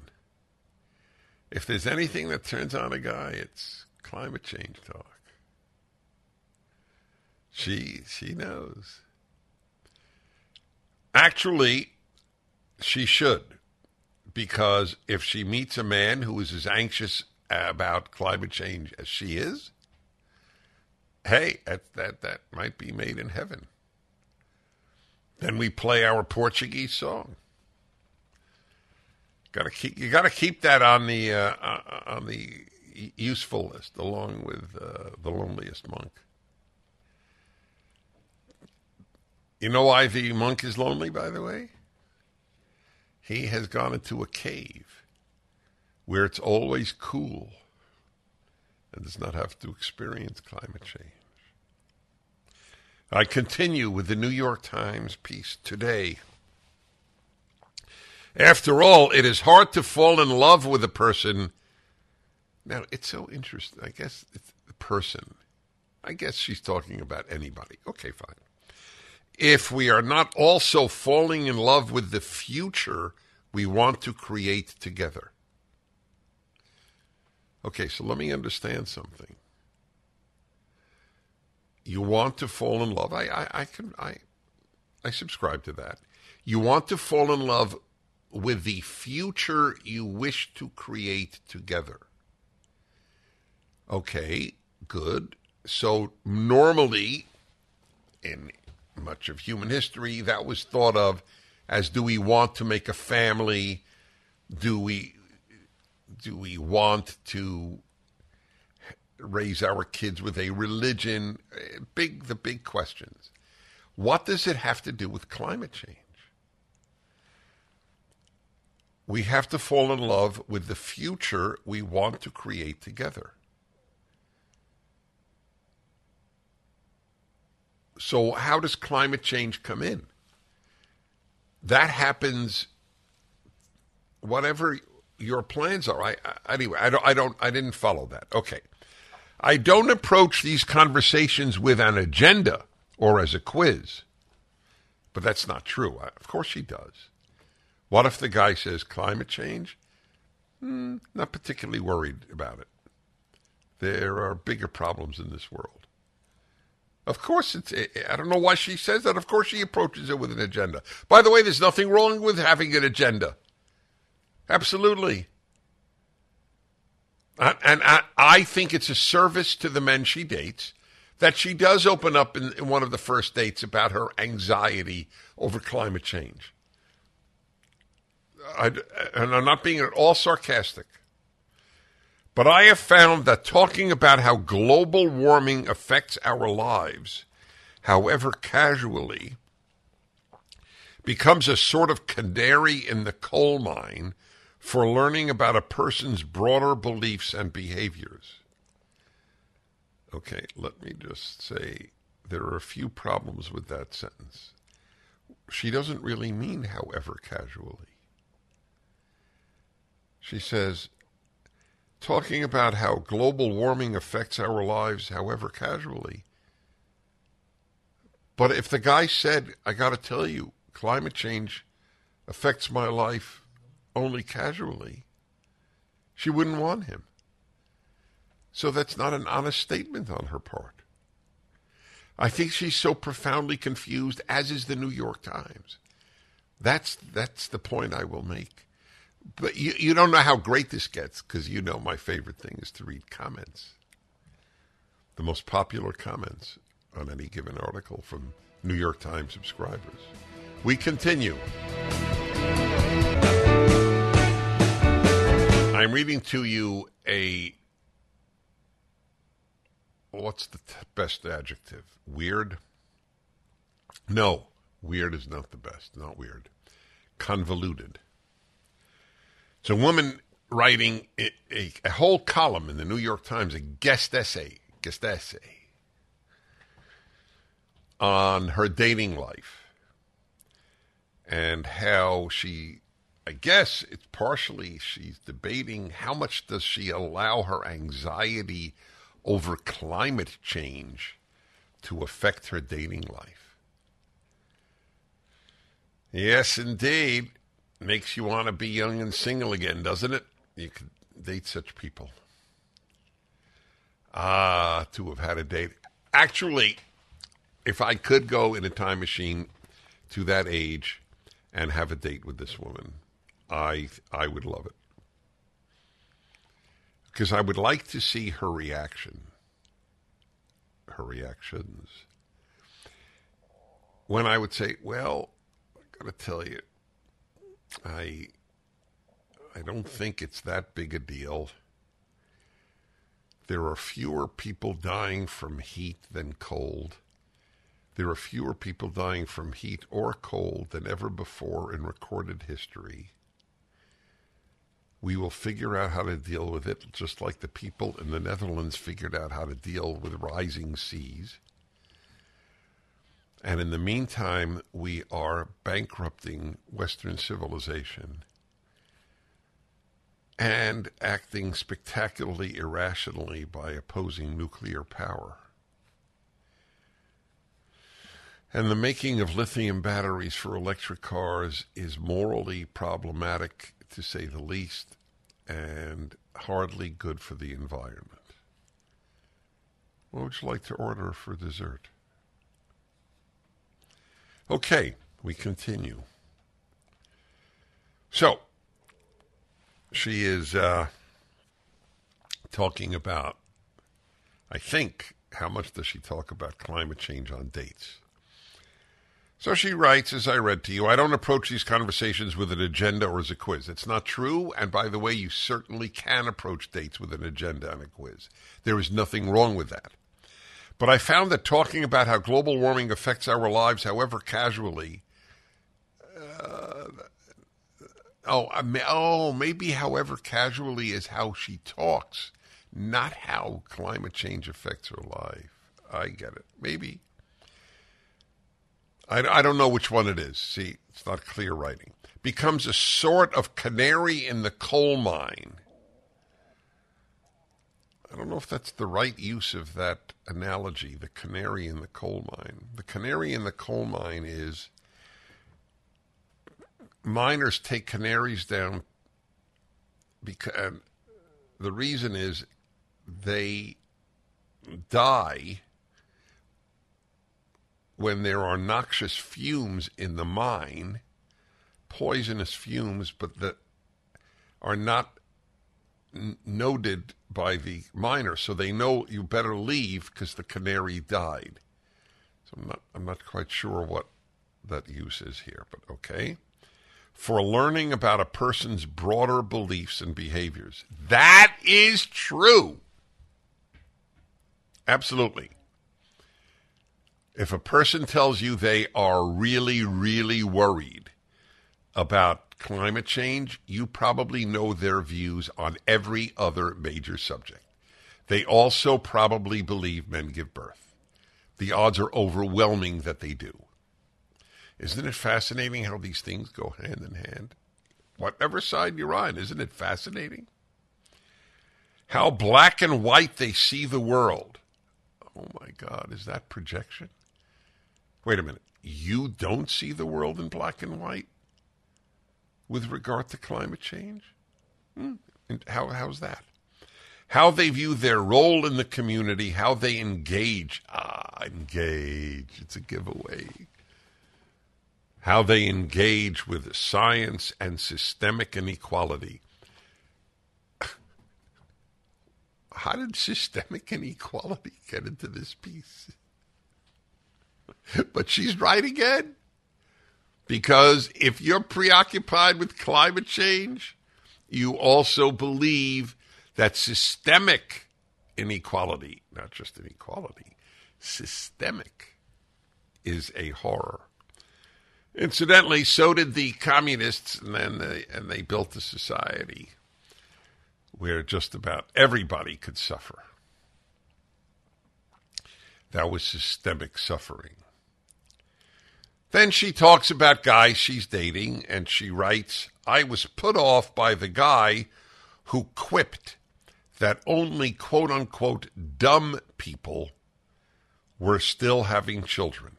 If there's anything that turns on a guy, it's climate change talk. She she knows. Actually, she should, because if she meets a man who is as anxious about climate change as she is, hey, that that that might be made in heaven. Then we play our Portuguese song. Got to keep you got to keep that on the uh, uh, on the useful list, along with uh, the loneliest monk. You know why the monk is lonely, by the way? He has gone into a cave where it's always cool and does not have to experience climate change. I continue with the New York Times piece today. After all, it is hard to fall in love with a person. Now, it's so interesting. I guess it's the person. I guess she's talking about anybody. Okay, fine. If we are not also falling in love with the future we want to create together. Okay, so let me understand something. You want to fall in love. I, I, I can I I subscribe to that. You want to fall in love with the future you wish to create together. Okay, good. So normally in much of human history that was thought of as do we want to make a family? Do we do we want to raise our kids with a religion? Big the big questions. What does it have to do with climate change? We have to fall in love with the future we want to create together. So, how does climate change come in? That happens, whatever your plans are. I, I, anyway, I don't, I don't, I didn't follow that. Okay, I don't approach these conversations with an agenda or as a quiz, but that's not true. Of course, she does. What if the guy says climate change? Hmm, not particularly worried about it. There are bigger problems in this world. Of course, it's. Eh, eh, I don't know why she says that. Of course, she approaches it with an agenda. By the way, there's nothing wrong with having an agenda. Absolutely. And I think it's a service to the men she dates that she does open up in, one of the first dates about her anxiety over climate change. And I'm not being at all sarcastic. But I have found that talking about how global warming affects our lives, however casually, becomes a sort of canary in the coal mine for learning about a person's broader beliefs and behaviors. Okay, let me just say there are a few problems with that sentence. She doesn't really mean however casually. She says, talking about how global warming affects our lives, however casually. But if the guy said, I got to tell you, climate change affects my life only casually, she wouldn't want him. So that's not an honest statement on her part. I think she's so profoundly confused, as is the New York Times. That's, that's the point I will make. But you, you don't know how great this gets because you know my favorite thing is to read comments. The most popular comments on any given article from New York Times subscribers. We continue. I'm reading to you a. What's the t- best adjective? Weird? No, weird is not the best. Not weird. Convoluted. It's a woman writing a, a, a whole column in the New York Times, a guest essay, guest essay on her dating life and how she I guess it's partially she's debating how much does she allow her anxiety over climate change to affect her dating life. Yes, indeed. Makes you want to be young and single again, doesn't it? You could date such people. Ah, to have had a date. Actually, if I could go in a time machine to that age and have a date with this woman, I I would love it. Because I would like to see her reaction. Her reactions. When I would say, well, I gotta tell you, I I don't think it's that big a deal. There are fewer people dying from heat than cold. There are fewer people dying from heat or cold than ever before in recorded history. We will figure out how to deal with it, just like the people in the Netherlands figured out how to deal with rising seas. And in the meantime, we are bankrupting Western civilization and acting spectacularly irrationally by opposing nuclear power. And the making of lithium batteries for electric cars is morally problematic, to say the least, and hardly good for the environment. What would you like to order for dessert? Okay, we continue. So, she is uh, talking about, I think, how much does she talk about climate change on dates? So she writes, as I read to you, I don't approach these conversations with an agenda or as a quiz. It's not true. And by the way, you certainly can approach dates with an agenda and a quiz. There is nothing wrong with that. But I found that talking about how global warming affects our lives, however casually, uh, oh, oh, maybe however casually is how she talks, not how climate change affects her life. I get it. Maybe. I, I don't know which one it is. See, it's not clear writing. Becomes a sort of canary in the coal mine. I don't know if that's the right use of that analogy, the canary in the coal mine. The canary in the coal mine is miners take canaries down because the reason is they die when there are noxious fumes in the mine, poisonous fumes, but that are not n- noted by the miner, so they know you better leave because the canary died. So I'm not, I'm not quite sure what that use is here, but okay. For learning about a person's broader beliefs and behaviors. That is true. Absolutely. If a person tells you they are really, really worried about climate change, you probably know their views on every other major subject. They also probably believe men give birth. The odds are overwhelming that they do. Isn't it fascinating how these things go hand in hand? Whatever side you're on, isn't it fascinating? How black and white they see the world. Oh my God, is that projection? Wait a minute. You don't see the world in black and white with regard to climate change? Hmm. And how, how's that? How they view their role in the community, how they engage. Ah, engage. It's a giveaway. how they engage with science and systemic inequality. How did systemic inequality get into this piece? but she's right again. Because if you're preoccupied with climate change, you also believe that systemic inequality, not just inequality, systemic, is a horror. Incidentally, so did the communists, and then they, and they built a society where just about everybody could suffer. That was systemic suffering. Then she talks about guys she's dating, and she writes, I was put off by the guy who quipped that only quote unquote dumb people were still having children.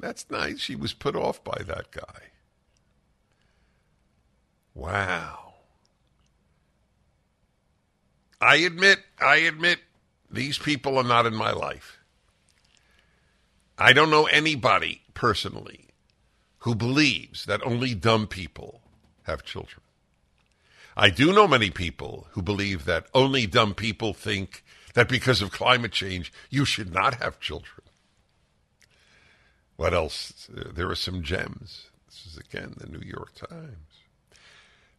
That's nice. She was put off by that guy. Wow. I admit, I admit, these people are not in my life. I don't know anybody personally who believes that only dumb people have children. I do know many people who believe that only dumb people think that because of climate change, you should not have children. What else? Uh, there are some gems. This is again the New York Times.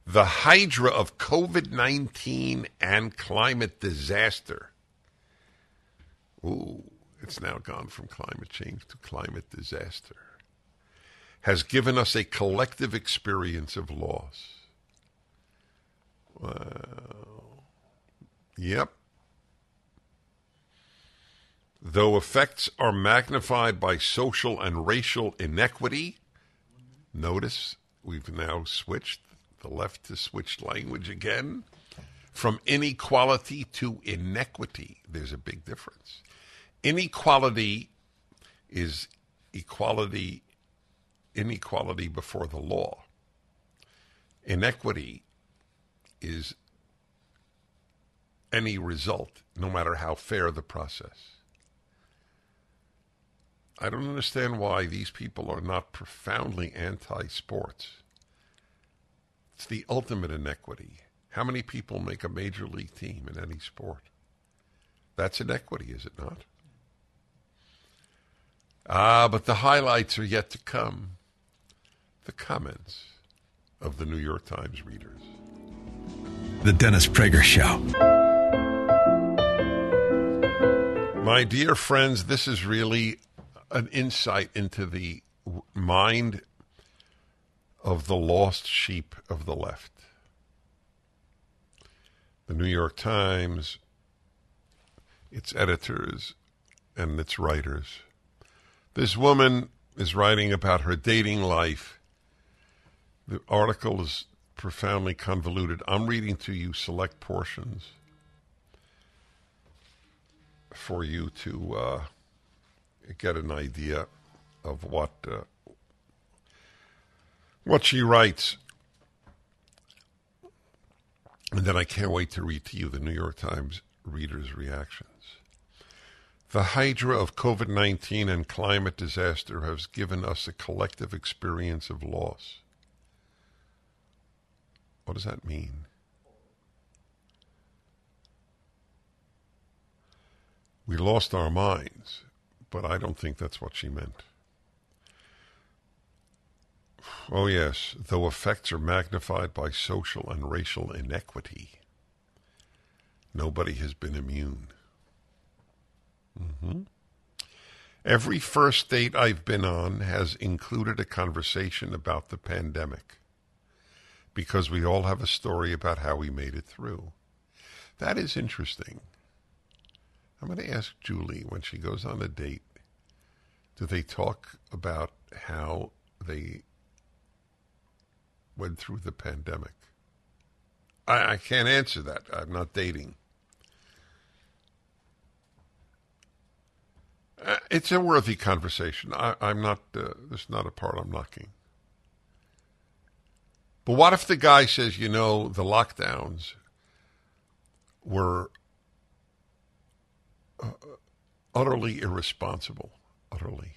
The hydra of COVID 19 and climate disaster. Ooh. It's now gone from climate change to climate disaster. Has given us a collective experience of loss. Yep. Though effects are magnified by social and racial inequity, notice we've now switched, the left has switched language again. From inequality to inequity, there's a big difference. Inequality is equality, inequality before the law. Inequity is any result, no matter how fair the process. I don't understand why these people are not profoundly anti sports. It's the ultimate inequity. How many people make a major league team in any sport? That's inequity, is it not? Ah, but the highlights are yet to come. The comments of the New York Times readers. The Dennis Prager Show. My dear friends, this is really an insight into the mind of the lost sheep of the left. The New York Times, its editors, and its writers this woman is writing about her dating life. The article is profoundly convoluted. I'm reading to you select portions for you to uh, get an idea of what uh, what she writes. And then I can't wait to read to you the New York Times reader's reaction. The hydra of COVID 19 and climate disaster has given us a collective experience of loss. What does that mean? We lost our minds, but I don't think that's what she meant. Oh, yes, though effects are magnified by social and racial inequity, nobody has been immune. Mm-hmm. Every first date I've been on has included a conversation about the pandemic because we all have a story about how we made it through. That is interesting. I'm going to ask Julie when she goes on a date do they talk about how they went through the pandemic? I, I can't answer that. I'm not dating. Uh, it's a worthy conversation. I, am not. Uh, this is not a part I'm knocking. But what if the guy says, you know, the lockdowns were uh, utterly irresponsible, utterly.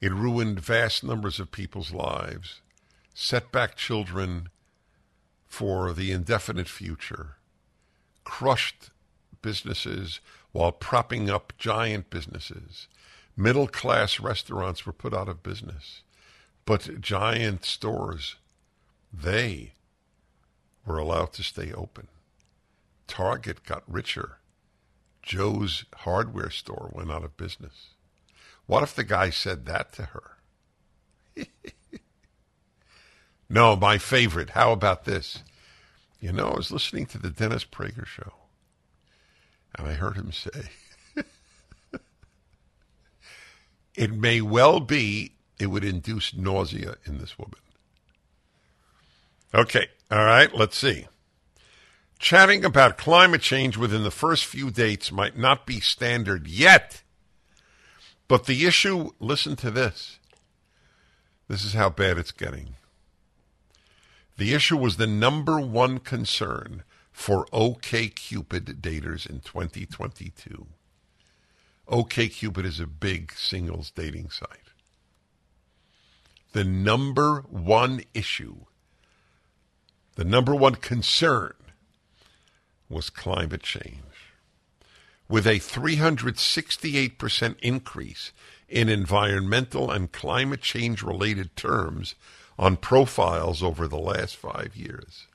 It ruined vast numbers of people's lives, set back children for the indefinite future, crushed businesses while propping up giant businesses. Middle class restaurants were put out of business, but giant stores, they were allowed to stay open. Target got richer. Joe's hardware store went out of business. What if the guy said that to her? no, my favorite. How about this? You know, I was listening to the Dennis Prager show, and I heard him say, it may well be it would induce nausea in this woman. Okay, all right, let's see. Chatting about climate change within the first few dates might not be standard yet. But the issue, listen to this. This is how bad it's getting. The issue was the number one concern for OKCupid daters in 2022. OKCupid is a big singles dating site. The number one issue, the number one concern was climate change. With a 368% increase in environmental and climate change related terms on profiles over the last five years.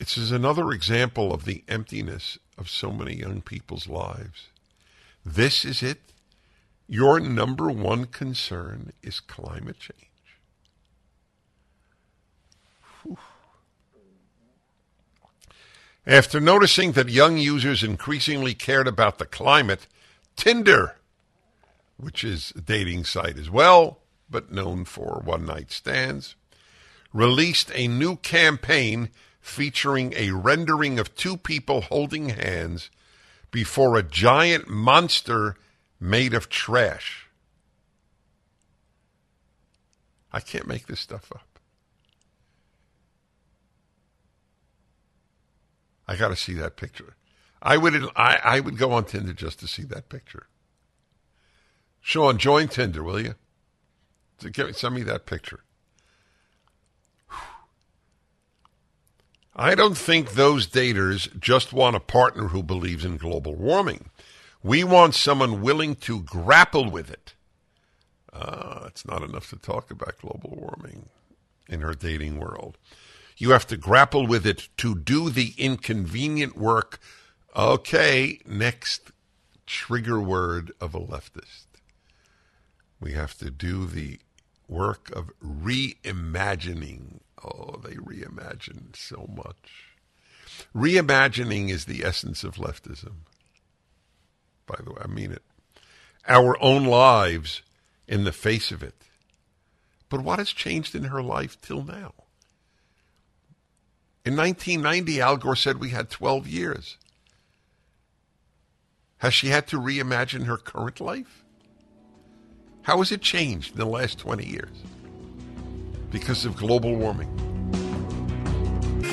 This is another example of the emptiness of so many young people's lives. This is it. Your number one concern is climate change. Whew. After noticing that young users increasingly cared about the climate, Tinder, which is a dating site as well, but known for one night stands, released a new campaign featuring a rendering of two people holding hands before a giant monster made of trash. I can't make this stuff up. I got to see that picture. I would I, I would go on Tinder just to see that picture. Sean, join Tinder, will you? Send me that picture. I don't think those daters just want a partner who believes in global warming. We want someone willing to grapple with it. Uh, it's not enough to talk about global warming in her dating world. You have to grapple with it to do the inconvenient work. Okay, next trigger word of a leftist. We have to do the work of reimagining. Oh, they reimagine so much. Reimagining is the essence of leftism. By the way, I mean it. Our own lives in the face of it. But what has changed in her life till now? In 1990, Al Gore said we had 12 years. Has she had to reimagine her current life? How has it changed in the last 20 years? Because of global warming.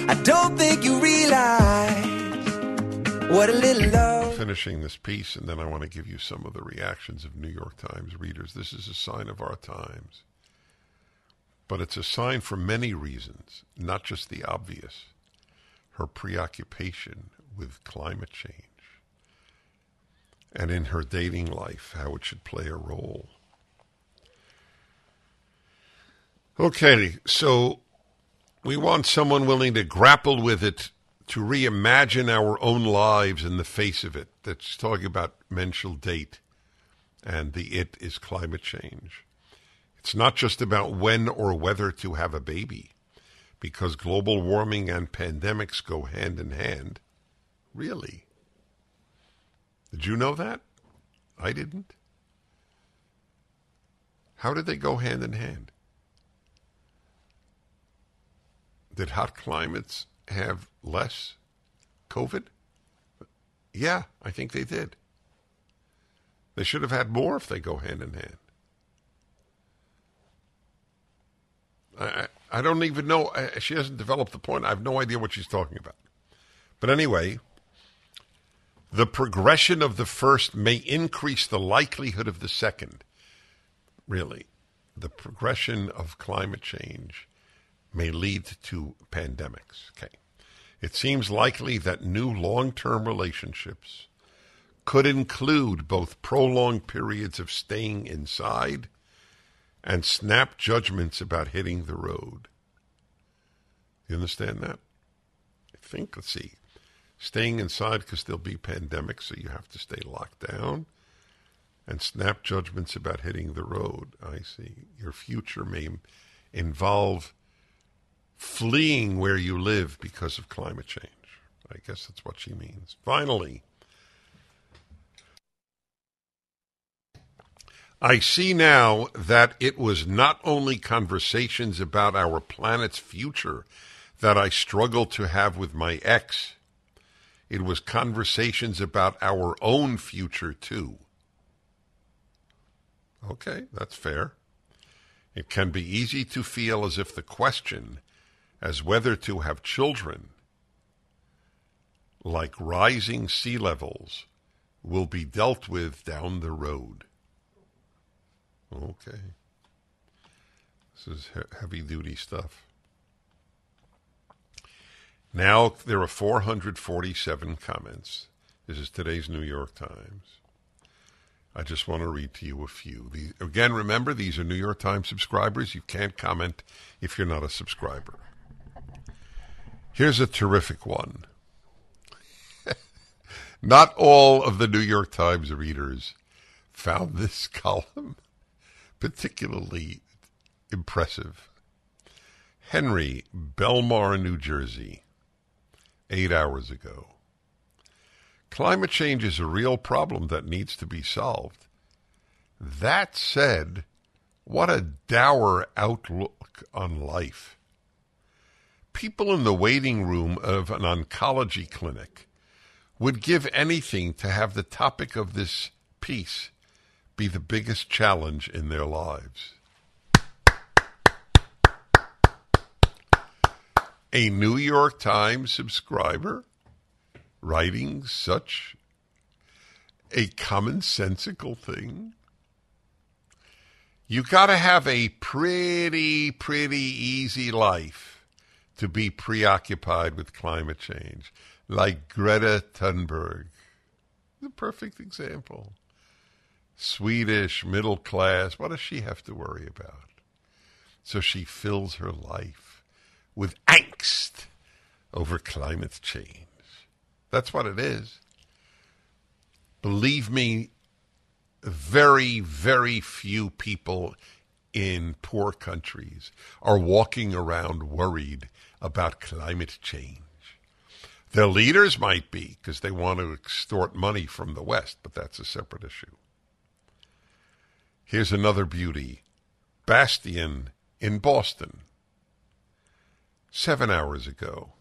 I don't think you realize what a little love. Finishing this piece, and then I want to give you some of the reactions of New York Times readers. This is a sign of our times. But it's a sign for many reasons, not just the obvious. Her preoccupation with climate change. And in her dating life, how it should play a role. Okay, so we want someone willing to grapple with it, to reimagine our own lives in the face of it. That's talking about mental date, and the it is climate change. It's not just about when or whether to have a baby, because global warming and pandemics go hand in hand. Really? Did you know that? I didn't. How did they go hand in hand? Did hot climates have less COVID? Yeah, I think they did. They should have had more if they go hand in hand. I, I don't even know. She hasn't developed the point. I have no idea what she's talking about. But anyway, The progression of the first may increase the likelihood of the second. Really, the progression of climate change may lead to pandemics. Okay. It seems likely that new long term relationships could include both prolonged periods of staying inside and snap judgments about hitting the road. You understand that? I think, let's see, staying inside because there'll be pandemics, so you have to stay locked down, and snap judgments about hitting the road. I see. Your future may involve fleeing where you live because of climate change. I guess that's what she means. Finally, I see now that it was not only conversations about our planet's future that I struggled to have with my ex, it was conversations about our own future too. Okay, that's fair. It can be easy to feel as if the question as whether to have children, like rising sea levels, will be dealt with down the road. Okay. This is he- heavy duty stuff. Now there are 447 comments. This is today's New York Times. I just want to read to you a few. These, again, remember, these are New York Times subscribers. You can't comment if you're not a subscriber. Here's a terrific one. not all of the New York Times readers found this column particularly impressive. Henry, Belmar, New Jersey, eight hours ago. Climate change is a real problem that needs to be solved. That said, what a dour outlook on life. People in the waiting room of an oncology clinic would give anything to have the topic of this piece be the biggest challenge in their lives. A New York Times subscriber writing such a commonsensical thing. You got to have a pretty, pretty easy life to be preoccupied with climate change, like Greta Thunberg. The perfect example. Swedish, middle class. What does she have to worry about? So she fills her life with angst over climate change. That's what it is. Believe me, very, very few people in poor countries are walking around worried about climate change. Their leaders might be because they want to extort money from the West, but that's a separate issue. Here's another beauty Bastion in Boston. Seven hours ago.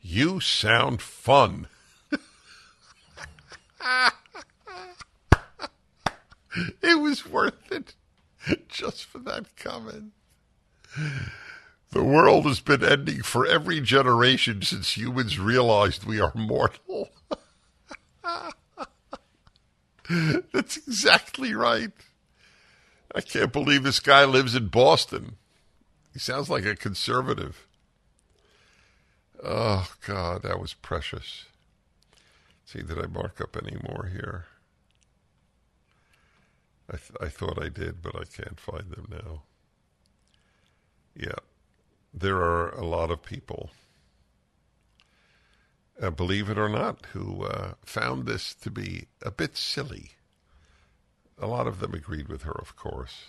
You sound fun. it was worth it just for that comment. The world has been ending for every generation since humans realized we are mortal. That's exactly right. I can't believe this guy lives in Boston. He sounds like a conservative. Oh, God, that was precious. Let's see, did I mark up any more here? I, th- I thought I did, but I can't find them now. Yeah, there are a lot of people, uh, believe it or not, who uh, found this to be a bit silly. A lot of them agreed with her, of course.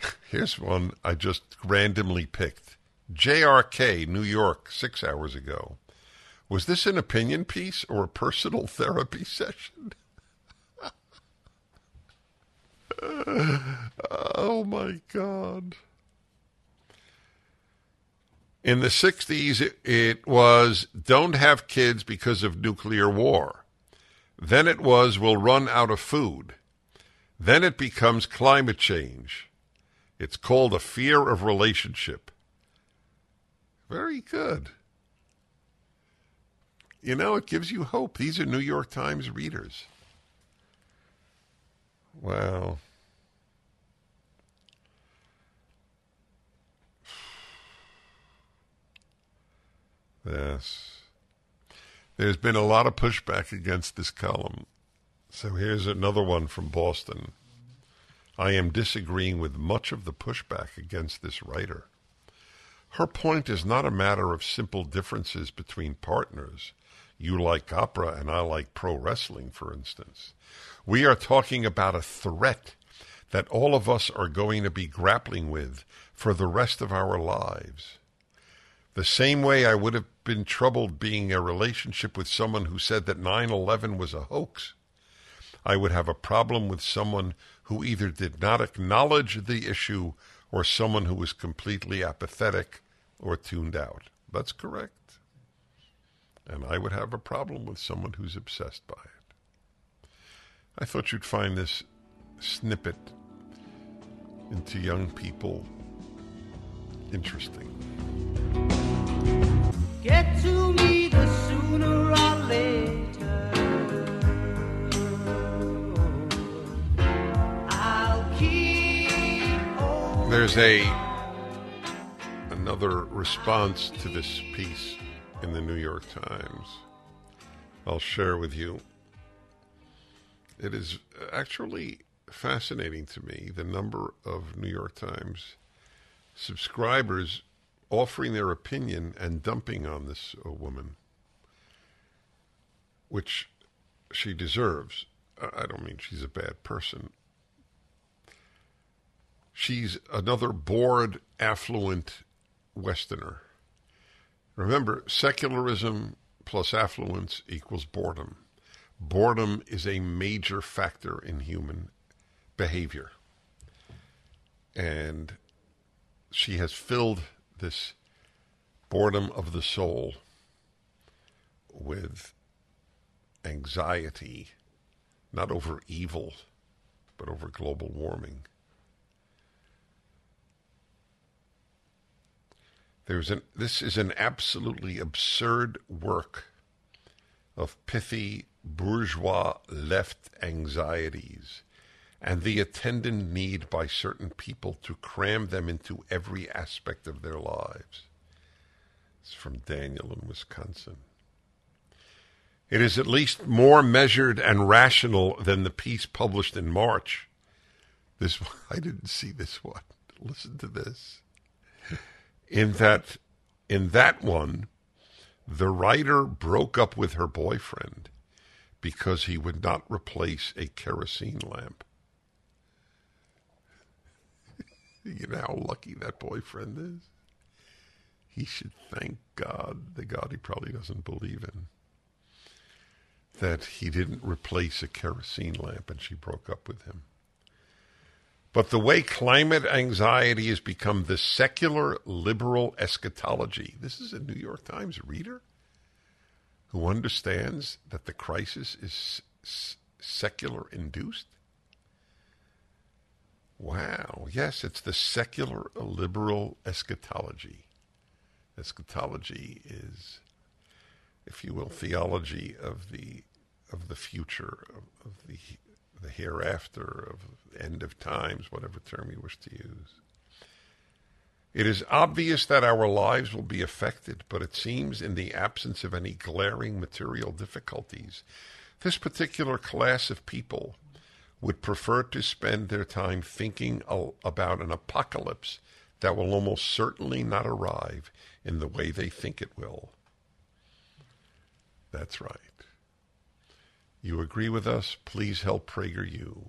Here's one I just randomly picked. JRK, New York, six hours ago. Was this an opinion piece or a personal therapy session? oh my God. In the 60s, it, it, was don't have kids because of nuclear war. Then it was we'll run out of food. Then it becomes climate change. It's called a fear of relationship. Very good. You know, it gives you hope. These are New York Times readers. Wow. Yes. There's been a lot of pushback against this column. So here's another one from Boston. I am disagreeing with much of the pushback against this writer. Her point is not a matter of simple differences between partners. You like opera and I like pro wrestling, for instance. We are talking about a threat that all of us are going to be grappling with for the rest of our lives. The same way I would have been troubled being in a relationship with someone who said that 9 11 was a hoax. I would have a problem with someone who either did not acknowledge the issue or someone who was completely apathetic or tuned out. That's correct. And I would have a problem with someone who's obsessed by it. I thought you'd find this snippet into young people interesting. There's a another response to this piece in the New York Times. I'll share with you. It is actually fascinating to me the number of New York Times subscribers offering their opinion and dumping on this uh, woman, which she deserves. I I don't mean she's a bad person. She's another bored, affluent Westerner. Remember, secularism plus affluence equals boredom. Boredom is a major factor in human behavior. And she has filled this boredom of the soul with anxiety, not over evil, but over global warming. There's an, this is an absolutely absurd work of pithy bourgeois left anxieties and the attendant need by certain people to cram them into every aspect of their lives. It's from Daniel in Wisconsin. It is at least more measured and rational than the piece published in March. This I didn't see this one. Listen to this. In that in that one, the writer broke up with her boyfriend because he would not replace a kerosene lamp. You know how lucky that boyfriend is? He should thank God, the God he probably doesn't believe in, that he didn't replace a kerosene lamp and she broke up with him. But the way climate anxiety has become the secular liberal eschatology. This is a New York Times reader who understands that the crisis is secular induced. Wow. Yes, it's the secular liberal eschatology. Eschatology is, if you will, theology of the of the future, of, of the the hereafter, of end of times, whatever term you wish to use. It is obvious that our lives will be affected, but it seems in the absence of any glaring material difficulties, this particular class of people would prefer to spend their time thinking about an apocalypse that will almost certainly not arrive in the way they think it will. That's right. You agree with us? Please help PragerU.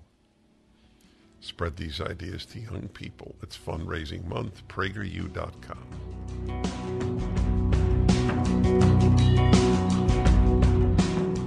Spread these ideas to young people. It's fundraising month, prageru.com.